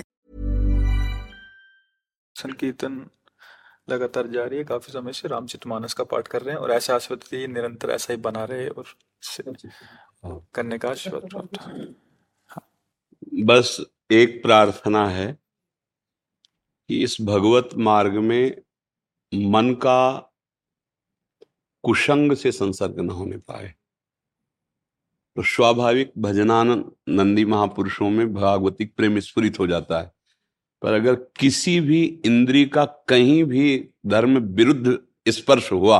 संकीर्तन लगातार जारी है। काफ़ी समय से रामचित मानस का पाठ कर रहे हैं और ऐसे आश्वत निरंतर ऐसा ही बना रहे और करने का आशीर्वाद प्राप्त हाँ। बस एक प्रार्थना है कि इस भगवत मार्ग में मन का कुशंग से संसर्ग न होने पाए। तो स्वाभाविक भजनानंद नंदी महापुरुषों में भागवतिक प्रेम स्फुरित हो जाता है। पर अगर किसी भी इंद्री का कहीं भी धर्म विरुद्ध स्पर्श हुआ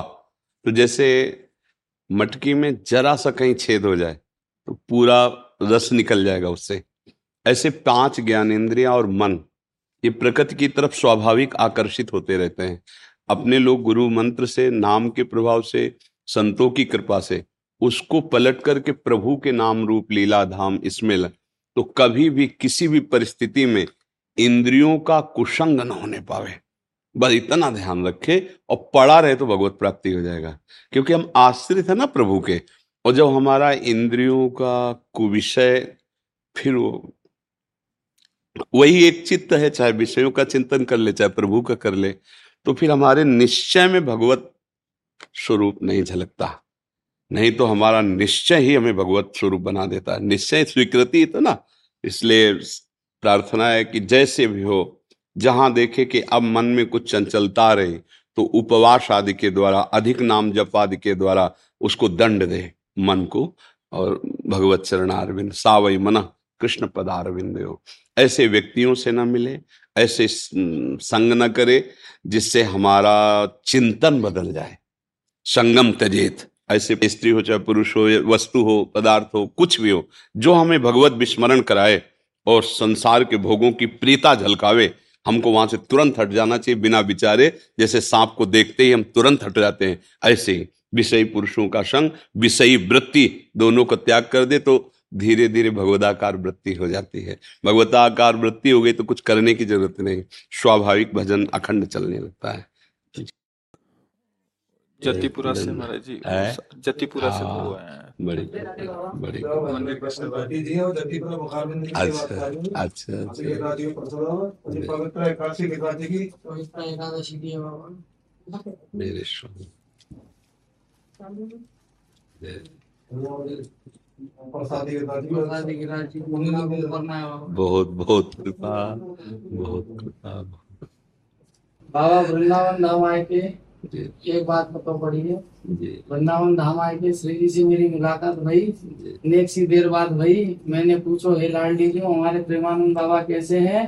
तो जैसे मटकी में जरा सा कहीं छेद हो जाए तो पूरा रस निकल जाएगा उससे। ऐसे पाँच ज्ञानेन्द्रिया और मन, ये प्रकृति की तरफ़ स्वाभाविक आकर्षित होते रहते हैं। अपने लोग गुरु मंत्र से, नाम के प्रभाव से, संतों की कृपा से, उसको पलट करके प्रभु के नाम रूप लीला धाम इसमें तो कभी भी किसी भी परिस्थिति में इंद्रियों का कुशंग न होने पावे। बस इतना ध्यान रखे और पड़ा रहे तो भगवत प्राप्ति हो जाएगा। क्योंकि हम आश्रित है ना प्रभु के, और जब हमारा इंद्रियों का कुविषय फिर वो, वही एक चित्त है, चाहे विषयों का चिंतन कर ले, चाहे प्रभु का कर ले तो फिर हमारे निश्चय में भगवत स्वरूप नहीं झलकता। नहीं तो हमारा निश्चय ही हमें भगवत स्वरूप बना देता। है निश्चय स्वीकृति तो ना, इसलिए प्रार्थना है कि जैसे भी हो, जहाँ देखे कि अब मन में कुछ चंचलता रहे तो उपवास आदि के द्वारा, अधिक नाम जप आदि के द्वारा उसको दंड दे मन को। और भगवत चरणारविंद सावई मन कृष्ण पदारविंद ऐसे व्यक्तियों से न मिले, ऐसे संग न करे, जिससे हमारा चिंतन बदल जाए। संगम तजेत ऐसे स्त्री हो, चाहे पुरुष हो, वस्तु हो, पदार्थ हो, कुछ भी हो, जो हमें भगवत विस्मरण कराए और संसार के भोगों की प्रीता झलकावे। हमको वहाँ से तुरंत हट जाना चाहिए बिना विचारे। जैसे सांप को देखते ही हम तुरंत हट जाते हैं। ऐसे ही विषयी पुरुषों का संग विषयी वृत्ति दोनों को त्याग कर दे तो धीरे धीरे भगवदाकार वृत्ति हो जाती है। भगवताकार वृत्ति हो गई तो कुछ करने की ज़रूरत नहीं। स्वाभाविक भजन अखंड चलने लगता है। जतिपुरा से महाराज जी जतिपुरा से हुआ है। बड़ी बड़ी। अच्छा अच्छा मेरे बहुत बहुत कृपा बहुत कृपा बाबा वृंदावन धाम आए थे। एक बात बताओ पड़ी है वृंदावन धाम आए थे श्री जी से मेरी मुलाकात भई नेक सी देर बाद भई मैंने पूछो हे लाडली जी हमारे प्रेमानंद बाबा कैसे हैं?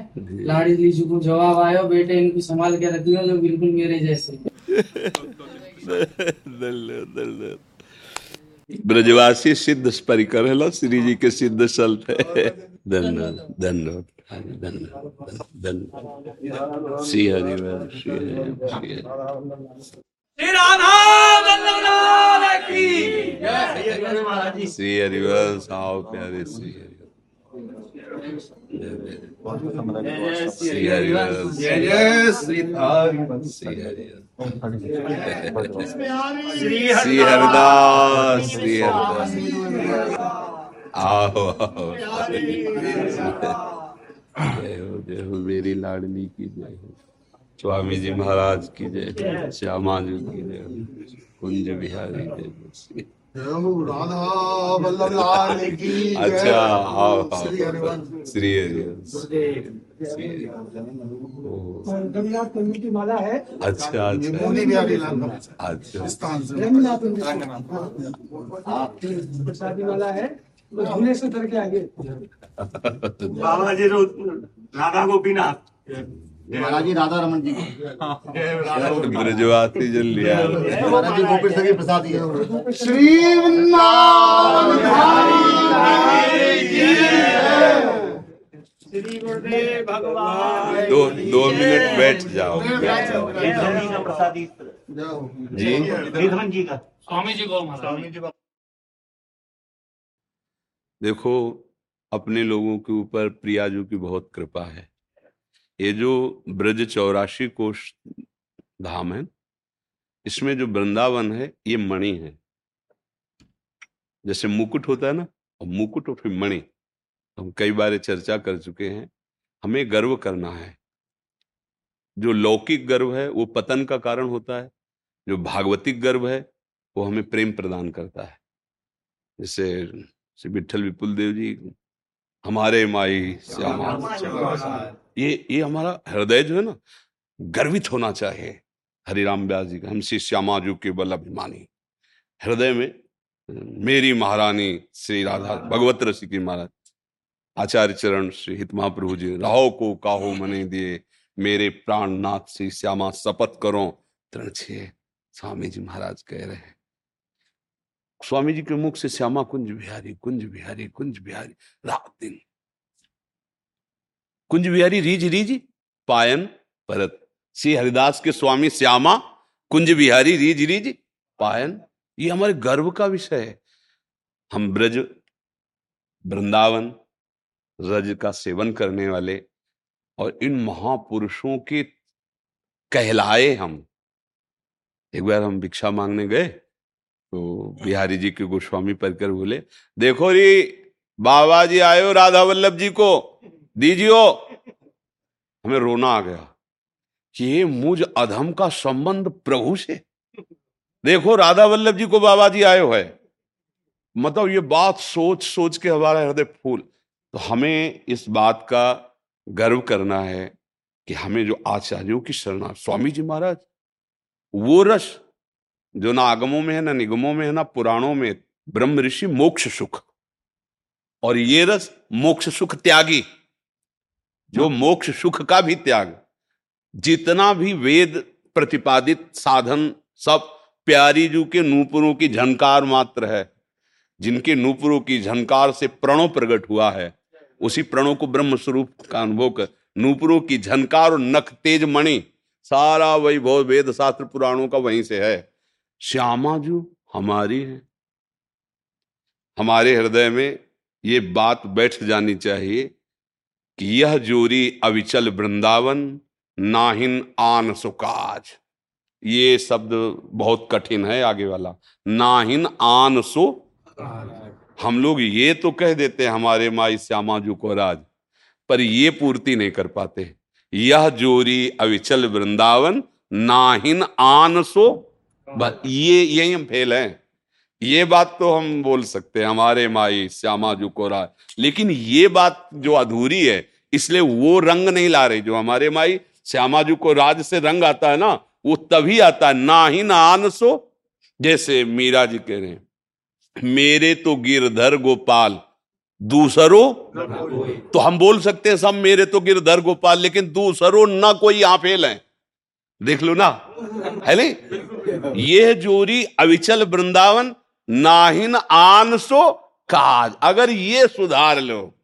लाडली जी को जवाब आयो बेटे इनकी संभाल के रख रखियो जो बिल्कुल मेरे जैसे ब्रजवासी सिद्ध परिकर है श्री जी के सिद्ध सल्त है। धन्यवाद धन्यवाद श्री हरि श्री हरि श्री हरिवंश आओ प्यारे श्री श्री हरिवंश जय जय श्री श्री हरिदास श्री हरिदास आओ जय हो जय हो मेरी लाडली की जय हो स्वामी जी महाराज की जय श्यामा जी की जय कुंज बिहारी जय राधा वल्लभ लाल की अच्छा हाँ हाँ श्री की माला है अच्छा अच्छा अच्छा है। झूले से उतर के आगे। बाबा जी राधा गोपीनाथ। महाराज जी राधा रमन जी ब्रजवासी जल लिया। महाराज जी गोपी सके प्रसाद ये श्री वृंदावन श्री गुरुदेव भगवान दो दो मिनट बैठ जाओ। जी का प्रसादी जी? धन जी का। स्वामी जी को स्वामी जी देखो, अपने लोगों के ऊपर प्रियाजू की बहुत कृपा है। ये जो ब्रज चौरासी कोष धाम है, इसमें जो वृंदावन है, ये मणि है। जैसे मुकुट होता है ना, और मुकुट और फिर मणि। हम कई बार चर्चा कर चुके हैं, हमें गर्व करना है। जो लौकिक गर्व है, वो पतन का कारण होता है। जो भागवतिक गर्व है, वो हमें प्रेम प्रदान करता है। जैसे श्री विठल विपुल देव जी हमारे माई श्यामा। ये ये हमारा हृदय जो है ना गर्वित होना चाहिए। हरिराम व्यास जी का हम श्री श्यामा जी के बल अभिमानी। हृदय में मेरी महारानी श्री राधा भगवत ऋषि रसिकी महाराज आचार्य चरण श्री हित महाप्रभु जी राहो को काहो मने दिए मेरे प्राण नाथ श्री श्यामा शपथ करो। तृण छे स्वामी जी महाराज कह रहे हैं। स्वामी जी के मुख से श्यामा कुंज बिहारी कुंज बिहारी कुंज बिहारी, रात दिन। कुंज बिहारी रीज रीज पायन परत श्री हरिदास के स्वामी श्यामा, कुंज बिहारी रीज रीज पायन। ये हमारे गर्व का विषय है। हम ब्रज, वृंदावन, रज का सेवन करने वाले और इन महापुरुषों के कहलाए हम। एक बार हम भिक्षा मांगने गए? तो बिहारी जी के गोस्वामी पढ़कर बोले, देखो री, बाबा जी आयो, राधा वल्लभ जी को, दीजियो। हमें रोना आ गया कि ये मुझ अधम का संबंध प्रभु से। देखो, राधा वल्लभ जी को बाबा जी आयो है। मतलब ये बात सोच सोच के हमारा हृदय फूल। तो हमें इस बात का गर्व करना है कि हमें जो आचार्यों की शरणा स्वामी जी महाराज, वो रस जो ना आगमों में है, ना निगमों में है, ना पुराणों में ब्रह्म ऋषि मोक्ष सुख। और ये रस मोक्ष सुख त्यागी, जो मोक्ष सुख का भी त्याग, जितना भी वेद प्रतिपादित साधन सब प्यारी जू के नूपुरों की झनकार मात्र है, जिनके नूपुरों की झनकार से प्रणो प्रकट हुआ है, उसी प्रणव को ब्रह्म स्वरूप का अनुभव कर, नूपुरों की झनकार और नख तेज मणि, सारा बहुत वेद शास्त्र पुराणों का वहीं से है। श्यामा जू हमारी है। हमारे हृदय में ये बात बैठ जानी चाहिए कि यह जोरी अविचल वृंदावन, नाहिन आन सुकाज। ये शब्द बहुत कठिन है आगे वाला। नाहिन आन सो हम लोग ये तो कह देते हैं हमारे माई श्यामा जू को राज, पर ये पूर्ति नहीं कर पाते। यह जोरी अविचल वृंदावन, नाहिन आन सो ये, यही हम फेल हैं। ये बात तो हम बोल सकते हैं, हमारे माई श्यामा जू को राज लेकिन ये बात जो अधूरी है, इसलिए वो रंग नहीं ला रही, जो हमारे माई श्यामा जू को राज से रंग आता है ना, वो तभी आता है, ना ही ना आन सो, जैसे मीरा जी कह रहे हैं, मेरे तो गिरधर गोपाल, दूसरो तो हम बोल सकते हैं सब मेरे तो गिरधर गोपाल, लेकिन दूसरो ना कोई यहाँ फेल है। देख लो ना है नहीं? ये जोरी अविचल वृंदावन, नाहिन आन सो काज। अगर ये सुधार लो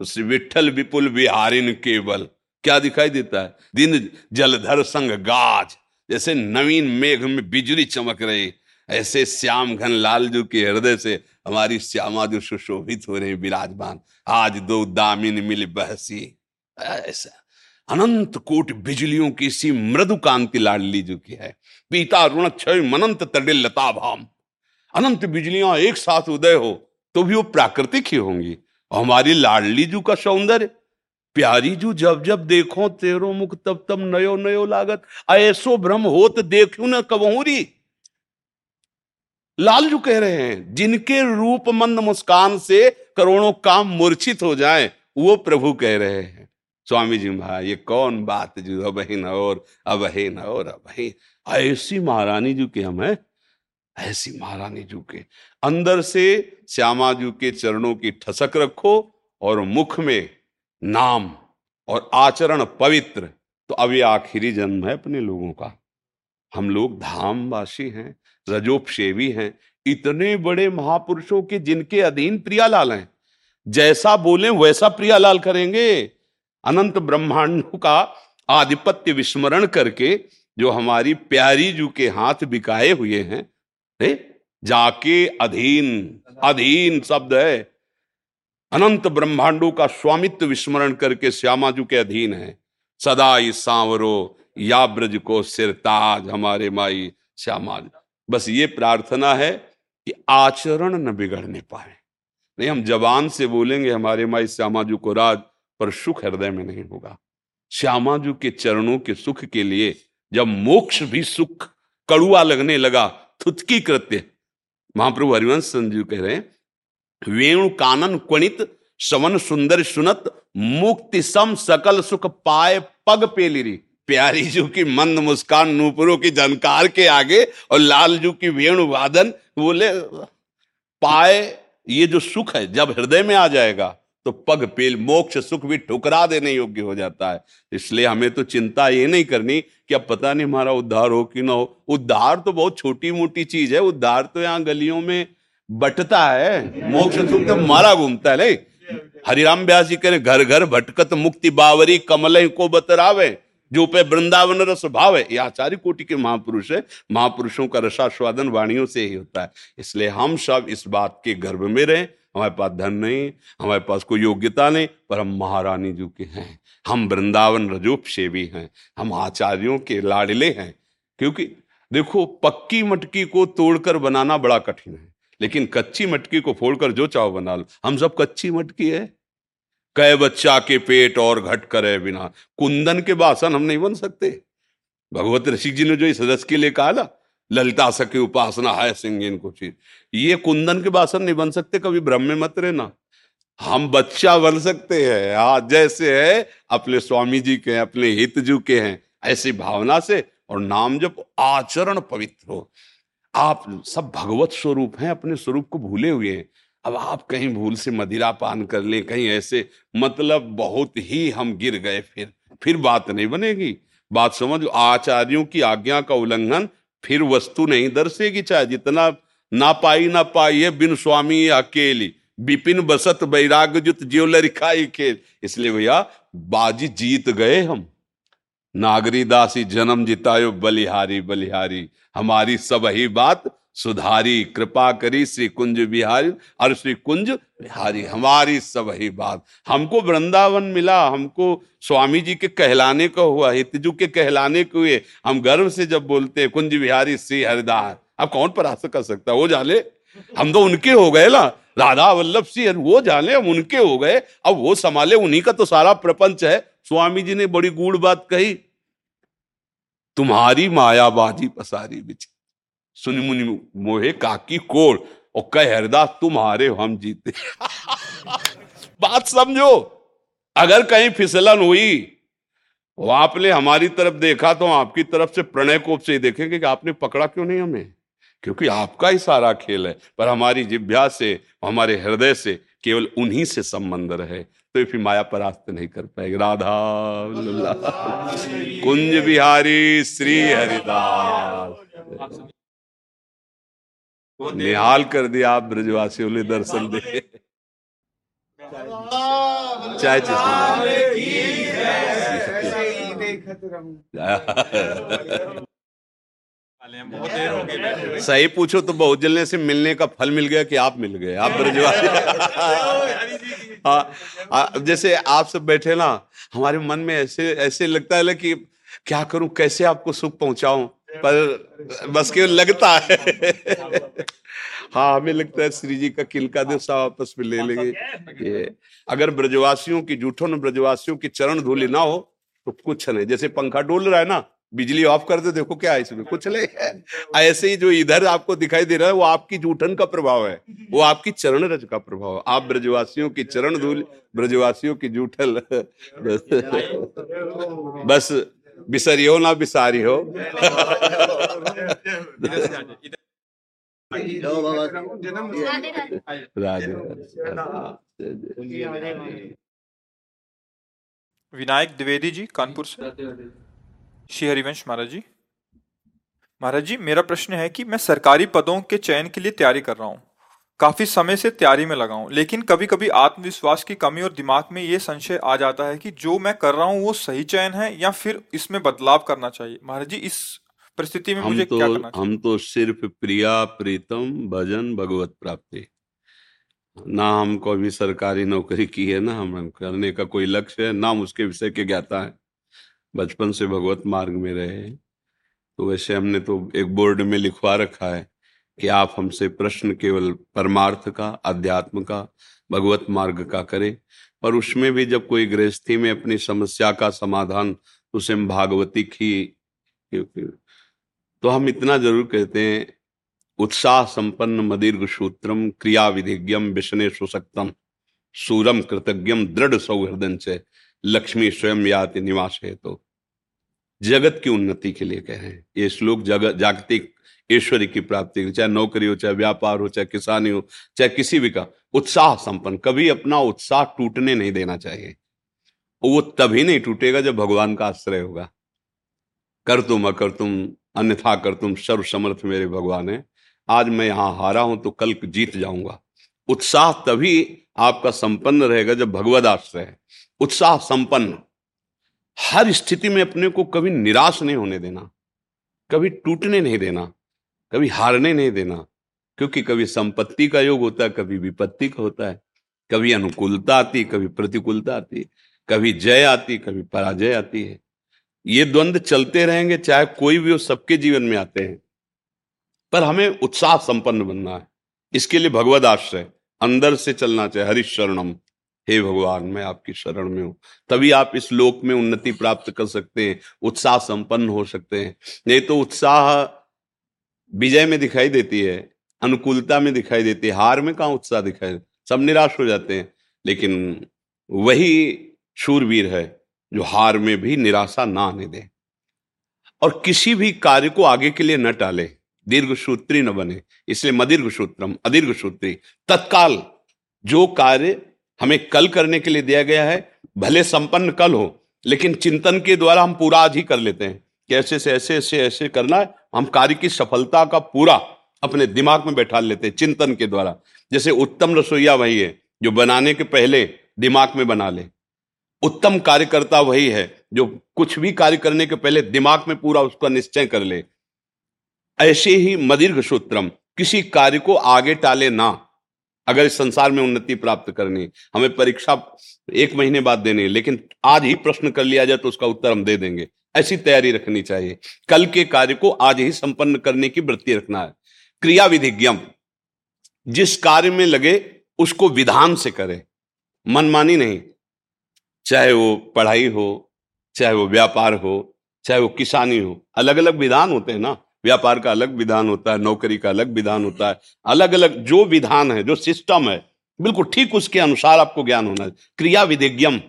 तो विठल विपुल बिहारिन केवल। क्या दिखाई देता है? दिन जलधर संग गाज। जैसे नवीन मेघ में बिजली चमक रही। ऐसे श्याम घन लाल लालजू के हृदय से हमारी श्यामा जो सुशोभित हो रहे विराजमान। आज दो दामिन मिल बहसी। ऐसा। अनंत कोट बिजलियों की सी मृदु कांति लाडली जो की है। पीता ऋण क्षय मनंत तडिल लता भाम। अनंत बिजलियाँ एक साथ उदय हो तो भी वो प्राकृतिक ही होंगी। और हमारी लाडली जू का सौंदर्य। प्यारी जू जब जब देखो, तेरो मुख तब तब नयो नयो लागत। ऐसो भ्रम हो तो देखू न कबहूरी। लालजू कह रहे हैं, जिनके रूप मंद मुस्कान से करोड़ों काम मूर्छित हो जाए, वो प्रभु कह रहे हैं। स्वामी जी महाराज, ये कौन बात जो अब ही न और, अब ही न और, अब ही। ऐसी महारानी जी के हम है, ऐसी महारानी जू के। अंदर से श्यामा जू के चरणों की ठसक रखो और मुख में नाम और आचरण पवित्र। तो अब ये आखिरी जन्म है अपने लोगों का। हम लोग धामवासी हैं, रजोपसेवी हैं, इतने बड़े महापुरुषों के जिनके अधीन प्रियालाल हैं। जैसा बोले, वैसा प्रियालाल करेंगे। अनंत ब्रह्मांडों का आधिपत्य विस्मरण करके जो हमारी प्यारी जू के हाथ बिकाए हुए हैं ए? जाके अधीन अधीन शब्द है। अनंत ब्रह्मांडों का स्वामित्व विस्मरण करके श्यामाजू के अधीन है। सदा सांवरो या ब्रज को सिरताज हमारे माई श्यामा बस ये प्रार्थना है कि आचरण न बिगड़ने पाए। नहीं, हम जबान से बोलेंगे, हमारे माई श्यामा श्यामाजू को राज पर सुख हृदय में नहीं होगा। श्यामा श्यामाजू के चरणों के सुख के लिए जब मोक्ष भी सुख कड़ुआ लगने लगा, थुतकी कृत्य। महाप्रभु हरिवंश संजीव कह रहे हैं, वेणु कानन क्वणित सवन सुंदर सुनत, मुक्ति सम सकल सुख पाए पग पेलिरी। प्यारी जू की मंद मुस्कान नूपुरों की जानकार के आगे और लाल जू की वेणु वादन बोले पाए, ये जो सुख है, जब हृदय में आ जाएगा तो पग पेल, मोक्ष सुख भी ठुकरा देने योग्य हो जाता है। इसलिए हमें तो चिंता ये नहीं करनी कि अब पता नहीं हमारा उद्धार हो कि ना हो। उद्धार तो बहुत छोटी मोटी चीज़ है। उद्धार तो यहाँ गलियों में बटता है। मोक्ष सुख तो मारा घूमता है। ले हरिराम व्यास जी कह घर घर भटकत मुक्ति बावरी कमल को बतरावे जो पे वृंदावन रस भाव। है ये आचार्य कोटि के महापुरुष है। महापुरुषों का रसास्वादन वाणियों से ही होता है। इसलिए हम सब इस बात के गर्भ में रहें। हमारे पास धन नहीं, हमारे पास कोई योग्यता नहीं, पर हम महारानी जी के हैं। हम वृंदावन रजोप सेवी हैं। हम आचार्यों के लाडले हैं। क्योंकि देखो, पक्की मटकी को तोड़कर बनाना बड़ा कठिन है। लेकिन कच्ची मटकी को फोड़कर जो चाहो बना लो। हम सब कच्ची मटकी है। कै बच्चा के पेट और घट करे बिना। कुंदन के बासन हम नहीं बन सकते। भगवत ऋषि जी ने जो इस रस के लिए कहा ना ललिता सके, उपासना है सिंह इनको चीज़ ये कुंदन के बासन नहीं बन सकते, कभी ब्रह्म में मत रहना। हम बच्चा बन सकते हैं, आज जैसे है, अपने स्वामी जी के हैं, अपने हित जू के हैं, ऐसी भावना से और नाम जब आचरण पवित्र हो। आप सब भगवत स्वरूप हैं, अपने स्वरूप को भूले हुए हैं। अब आप कहीं भूल से मदिरा पान कर ले, कहीं ऐसे मतलब बहुत ही हम गिर गए फिर फिर बात नहीं बनेगी। बात समझ, आचार्यों की आज्ञा का उल्लंघन फिर वस्तु नहीं दर्शेगी चाहे जितना ना पाई ना पाई है, बिन स्वामी अकेली। बिपिन बसत बैराग जुत जियो लरिखाई खेल। इसलिए भैया, बाजी जीत गए हम। नागरी दासी जन्म जितायो बलिहारी बलिहारी। हमारी सब ही बात सुधारी, कृपा करी श्री कुंज बिहारी, और श्री कुंज बिहारी, हमारी सब ही बात। हमको वृंदावन मिला, हमको स्वामी जी के कहलाने का हुआ, हितजू के कहलाने के हुए। हम गर्व से जब बोलते हैं कुंज बिहारी, श्री हरिदास। अब कौन परास्त कर सकता? वो जाले हम तो उनके हो गए ना। राधा वल्लभ सिंह वो जाने, हम उनके हो गए। अब वो संभाले, उन्हीं का तो सारा प्रपंच है। स्वामी जी ने बड़ी गूढ़ बात कही। तुम्हारी मायाबाजी पसारी बिछ सुनि मुनि मोहे काकी कोड़ और कह हरदास तुम्हारे हम जीते। बात समझो, अगर कहीं फिसलन हुई, वो आपने हमारी तरफ़ देखा तो आपकी तरफ़ से प्रणय कोप से ही देखेंगे कि आपने पकड़ा क्यों नहीं हमें। क्योंकि आपका ही सारा खेल है, पर हमारी जिभ्या से, हमारे हृदय से केवल उन्हीं से संबंध रहे। तो फिर माया परास्त नहीं कर पाएगी। राधा कुंज बिहारी, श्री हरिदास। निहाल कर दिया आप ब्रजवासियों ने दर्शन दे चाय सही पूछो तो बहुत जल्दी से मिलने का फल मिल गया कि आप मिल गए आप ब्रजवासी। हाँ जैसे आप सब बैठे ना हमारे मन में ऐसे ऐसे लगता है कि क्या करूँ कैसे आपको सुख पहुंचाऊं? पर बस केवल लगता है। हाँ हमें लगता है श्री जी का किलका देव साहब आपस में ले लेंगे। ये अगर ब्रजवासियों की जूठों ने ब्रजवासियों की चरण धूलि ना हो तो कुछ नहीं। जैसे पंखा डोल रहा है ना बिजली ऑफ़ कर दे देखो क्या है इसमें। कुछ नहीं है। ऐसे ही जो इधर आपको दिखाई दे रहा है वो आपकी जूठन का प्रभाव है। वो आपकी चरण रज का प्रभाव है। आप ब्रजवासियों की चरण धूल ब्रजवासियों की जूठल। बस। बिसरियो ना बिसारी हो। विनायक द्विवेदी जी कानपुर से। श्री हरिवंश महाराज जी। महाराज जी मेरा प्रश्न है कि मैं सरकारी पदों के चयन के लिए तैयारी कर रहा हूँ। काफ़ी समय से तैयारी में लगा हूँ लेकिन कभी कभी आत्मविश्वास की कमी और दिमाग में ये संशय आ जाता है कि जो मैं कर रहा हूँ वो सही चयन है या फिर इसमें बदलाव करना चाहिए। महाराज जी इस परिस्थिति में मुझे तो क्या करना चाहिए? हम तो सिर्फ़ प्रिया प्रीतम भजन भगवत प्राप्ति। ना हमको अभी सरकारी नौकरी की है ना हम करने का कोई लक्ष्य है ना हम उसके विषय के ज्ञाता है। बचपन से भगवत मार्ग में रहे तो वैसे हमने तो एक बोर्ड में लिखवा रखा है। कि आप हमसे प्रश्न केवल परमार्थ का, अध्यात्म का, भगवत मार्ग का करें। पर उसमें भी जब कोई गृहस्थी में अपनी समस्या का समाधान उसे भागवती की तो हम इतना ज़रूर कहते हैं, उत्साह संपन्न मदीर्घ सूत्रम क्रिया विधिज्ञम विष्णे सुशक्तम सूरम कृतज्ञम दृढ़ सौहृदन से लक्ष्मी स्वयं याति निवास है तो जगत की उन्नति के लिए कह। रहे हैं ये श्लोक जगत जागतिक ईश्वरी की प्राप्ति हो, चाहे नौकरी हो, चाहे व्यापार हो, चाहे किसानी हो, चाहे किसी भी का, उत्साह संपन्न। कभी अपना उत्साह टूटने नहीं देना चाहिए। वो तभी नहीं टूटेगा जब भगवान का आश्रय होगा। कर तुम, अकर तुम, अन्यथा कर तुम, सर्व समर्थ मेरे भगवान है। आज मैं यहाँ हारा हूँ तो कल जीत जाऊँगा। उत्साह तभी आपका संपन्न रहेगा जब भगवद आश्रय है। उत्साह संपन्न। हर स्थिति में अपने को कभी निराश नहीं होने देना। कभी टूटने नहीं देना। कभी हारने नहीं देना, क्योंकि कभी संपत्ति का योग होता है, कभी विपत्ति का होता है, कभी अनुकूलता आती कभी प्रतिकूलता आती कभी जय आती कभी पराजय आती है। ये द्वंद्व चलते रहेंगे, चाहे कोई भी हो, सबके जीवन में आते हैं। पर हमें उत्साह संपन्न बनना है। इसके लिए भगवद आश्रय, अंदर से चलना चाहिए हरिश शरणम, हे भगवान, मैं आपकी शरण में हूँ। तभी आप इस लोक में उन्नति प्राप्त कर सकते हैं, उत्साह संपन्न हो सकते हैं। नहीं तो उत्साह विजय में दिखाई देती है, अनुकूलता में दिखाई देती है, हार में कहा उत्साह दिखाई सब निराश हो जाते हैं। लेकिन वही शूरवीर है जो हार में भी निराशा ना आने दे। और किसी भी कार्य को आगे के लिए न टाले दीर्घ सूत्री न बने, इसलिए मदीर्घ सूत्रम अदीर्घ सूत्री तत्काल जो कार्य हमें कल करने के लिए दिया गया है, भले संपन्न कल हो, लेकिन चिंतन के द्वारा हम पूरा आज ही कर लेते हैं, कि ऐसे से ऐसे ऐसे ऐसे करना है हम कार्य की सफलता का पूरा अपने दिमाग में बैठा लेते हैं, चिंतन के द्वारा। जैसे उत्तम रसोईया वही है, जो बनाने के पहले दिमाग में बना ले। उत्तम कार्यकर्ता वही है, जो कुछ भी कार्य करने के पहले दिमाग में पूरा उसका निश्चय कर ले। ऐसे ही मदीर्घ सूत्रम, किसी कार्य को आगे टाले ना, अगर इस संसार में उन्नति प्राप्त करनी हमें परीक्षा एक महीने बाद देनी लेकिन आज ही प्रश्न कर लिया जाए तो उसका उत्तर हम दे देंगे। ऐसी तैयारी रखनी चाहिए। कल के कार्य को आज ही संपन्न करने की वृत्ति रखना है। क्रिया विधिज्ञम जिस कार्य में लगे, उसको विधान से करे। मनमानी नहीं। चाहे वो पढ़ाई हो, चाहे वो व्यापार हो, चाहे वो किसानी हो अलग अलग विधान होते हैं ना। व्यापार का अलग विधान होता है, नौकरी का अलग विधान होता है अलग अलग जो विधान है, जो सिस्टम है, बिल्कुल ठीक उसके अनुसार आपको ज्ञान होना है। क्रिया विधिज्ञम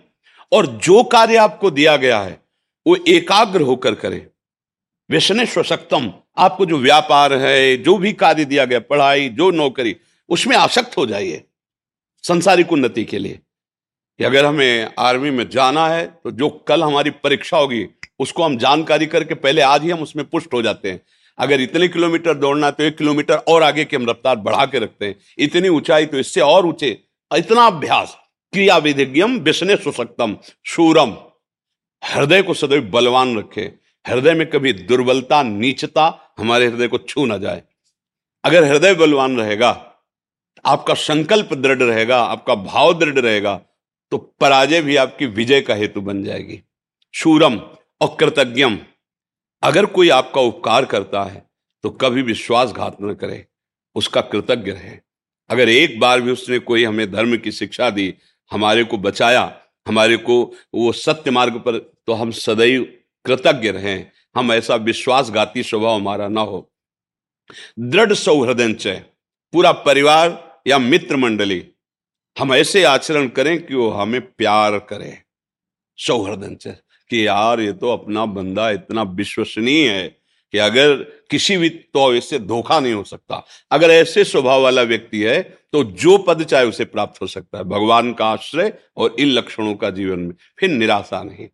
और जो कार्य आपको दिया गया है वो एकाग्र होकर करे। व्यसने स्वशक्तम आपको जो व्यापार है, जो भी कार्य दिया गया, पढ़ाई, जो नौकरी, उसमें आसक्त हो जाइए संसारिक उन्नति के लिए। कि अगर हमें आर्मी में जाना है तो जो कल हमारी परीक्षा होगी, उसको हम जानकारी करके पहले आज ही हम उसमें पुष्ट हो जाते हैं। अगर इतने किलोमीटर दौड़ना तो एक किलोमीटर और आगे की हम रफ्तार बढ़ा के रखते हैं। इतनी ऊंचाई तो इससे और ऊँचे, इतना अभ्यास क्रिया विधिज्ञम विष्णे सुशक्तम सूरम हृदय को सदैव बलवान रखे, हृदय में कभी दुर्बलता, नीचता हमारे हृदय को छू ना जाए। अगर हृदय बलवान रहेगा, आपका संकल्प दृढ़ रहेगा, आपका भाव दृढ़ रहेगा तो पराजय भी आपकी विजय का हेतु बन जाएगी। शूरम और कृतज्ञम, अगर कोई आपका उपकार करता है तो कभी विश्वासघात न करे, उसका कृतज्ञ रहे। अगर एक बार भी उसने कोई हमें धर्म की शिक्षा दी, हमारे को बचाया, हमारे को वो सत्य मार्ग पर तो हम सदैव कृतज्ञ रहें। हम ऐसा विश्वासघाती स्वभाव हमारा ना हो। दृढ़ सौहृदय पूरा परिवार या मित्र मंडली, हम ऐसे आचरण करें कि वो हमें प्यार करे। सौहृदय कि यार ये तो अपना बंदा इतना विश्वसनीय है कि अगर किसी भी तो इससे धोखा नहीं हो सकता। अगर ऐसे स्वभाव वाला व्यक्ति है तो जो पद चाहे उसे प्राप्त हो सकता है। भगवान का आश्रय और इन लक्षणों का जीवन में। फिर निराशा नहीं।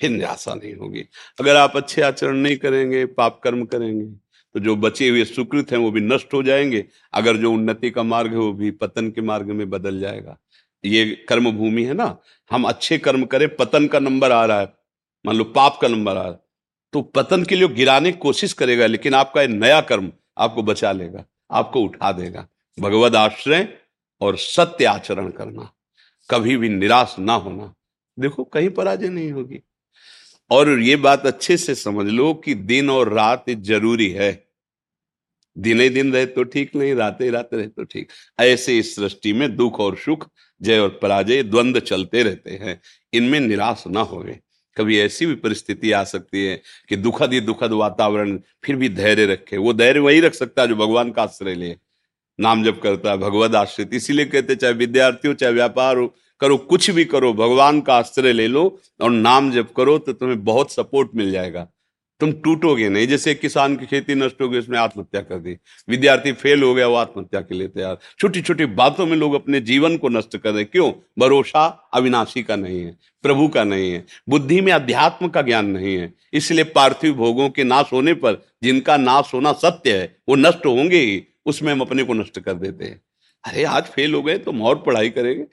फिर निराशा नहीं होगी। अगर आप अच्छे आचरण नहीं करेंगे, पाप कर्म करेंगे तो जो बचे हुए सुकृत हैं वो भी नष्ट हो जाएँगे। अगर जो उन्नति का मार्ग है वो भी पतन के मार्ग में बदल जाएगा। ये कर्म भूमि है ना? हम अच्छे कर्म करें, पतन का नंबर आ रहा है। मान लो पाप का नंबर आ रहा है। तो पतन के लिए गिराने की कोशिश करेगा, लेकिन आपका नया कर्म आपको बचा लेगा, आपको उठा देगा। भगवत आश्रय और सत्य आचरण करना, कभी भी निराश ना होना। देखो, कहीं पराजय नहीं होगी। और ये बात अच्छे से समझ लो कि दिन और रात ज़रूरी है। दिन ही दिन रहे तो ठीक, नहीं रात ही रात रहे तो ठीक। ऐसे इस सृष्टि में दुख और सुख, जय और पराजय, द्वंद्व चलते रहते हैं। इनमें निराश ना हो कभी ऐसी भी परिस्थिति आ सकती है कि दुखद ही दुखद वातावरण फिर भी धैर्य रखे। वो धैर्य वही रख सकता है जो भगवान का आश्रय ले। नाम जब करता है भगवत आश्रित। इसीलिए कहते चाहे विद्यार्थी हो चाहे व्यापार हो करो, कुछ भी करो, भगवान का आश्रय ले लो और नाम जब करो तो तुम्हें बहुत सपोर्ट मिल जाएगा। तुम टूटोगे नहीं, जैसे किसान की खेती नष्ट हो गई, उसने आत्महत्या कर दी। विद्यार्थी फेल हो गया, वो आत्महत्या के लिए तैयार। छोटी छोटी बातों में लोग अपने जीवन को नष्ट कर रहे क्यों? भरोसा अविनाशी का नहीं है, प्रभु का नहीं है, बुद्धि में अध्यात्म का ज्ञान नहीं है। इसलिए पार्थिव भोगों के नाश होने पर जिनका नाश होना सत्य है, वो नष्ट होंगे ही, उसमें हम अपने को नष्ट कर देते हैं। अरे, आज फेल हो गए तो हम और पढ़ाई करेंगे।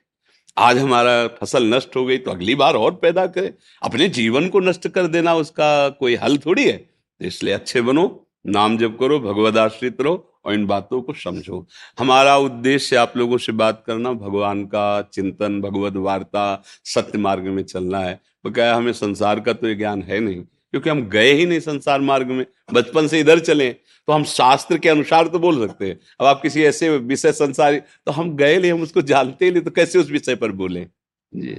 आज हमारा फ़सल नष्ट हो गई तो अगली बार और पैदा करें। अपने जीवन को नष्ट कर देना उसका कोई हल थोड़ी है। तो इसलिए अच्छे बनो, नाम जप करो, भगवद आश्रित रहो और इन बातों को समझो। हमारा उद्देश्य आप लोगों से बात करना, भगवान का चिंतन भगवत वार्ता सत्य मार्ग में चलना है। वो क्या हमें संसार का तो ये ज्ञान है नहीं। क्योंकि हम गए ही नहीं संसार मार्ग में, बचपन से इधर चले तो हम शास्त्र के अनुसार तो बोल सकते हैं। अब आप किसी ऐसे विषय संसारी तो हम गए नहीं, हम उसको जानते ही नहीं तो कैसे उस विषय पर बोले? जी।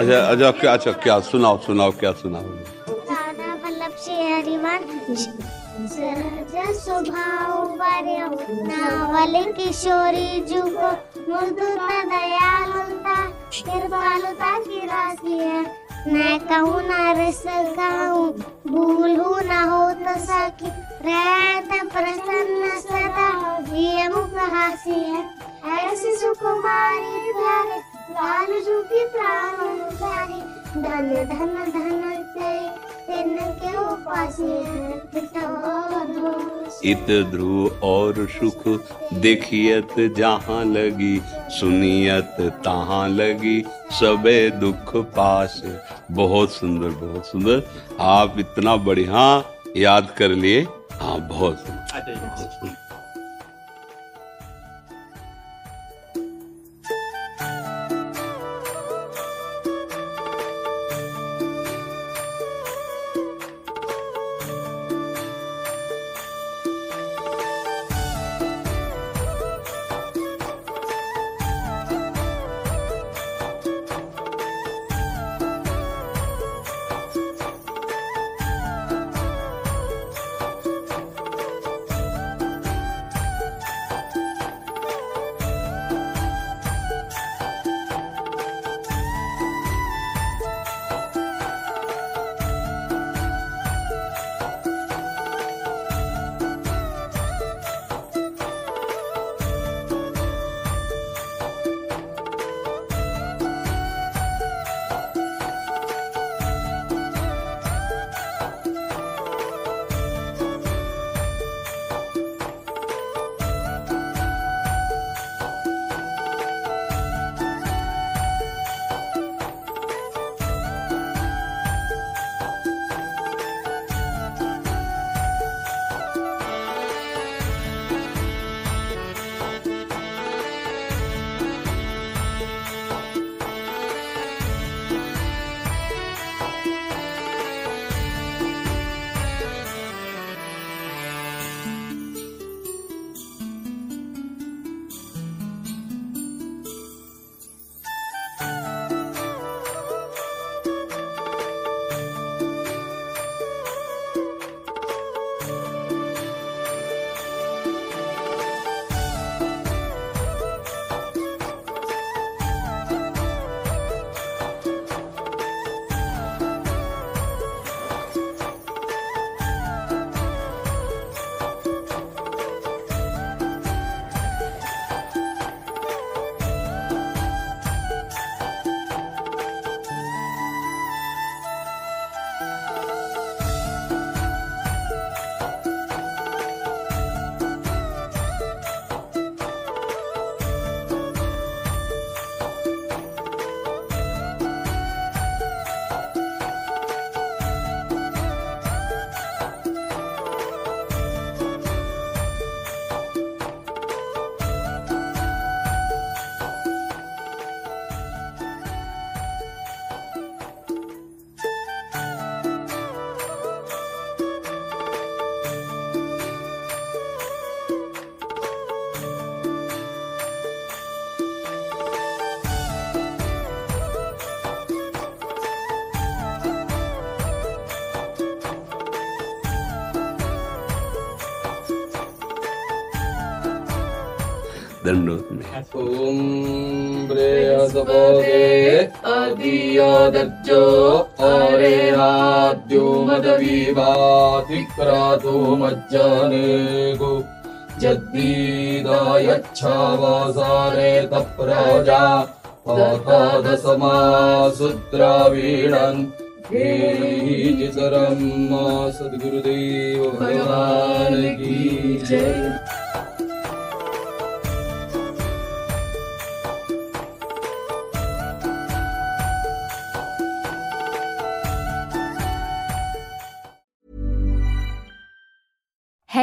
अच्छा अच्छा क्या अच्छा क्या, सुनाओ सुनाओ, क्या सुनाओ? वर्य, नावल किशोरी मृदु न दयालुता, कृपालुता की राशि है। मैं कहूँ रस हो तो प्रसन्न सदा, ये मुख हासी है। सुकुमारी प्यारे लाल की प्राण प्यारी धन धन धन तिन के उपासी इत ध्रुव और सुख देखियत जहाँ लगी सुनियत तहाँ लगी सबे दुख पास। बहुत सुंदर बहुत सुंदर। आप इतना बढ़िया याद कर लिए। हाँ बहुत सुंदर। दंडोत में ॐ बृहस्पते अधियादज्जो अरेहाद्यो मदविवातिक्रातो मज्जनेगो सद्गुरुदेव भगवान की जय।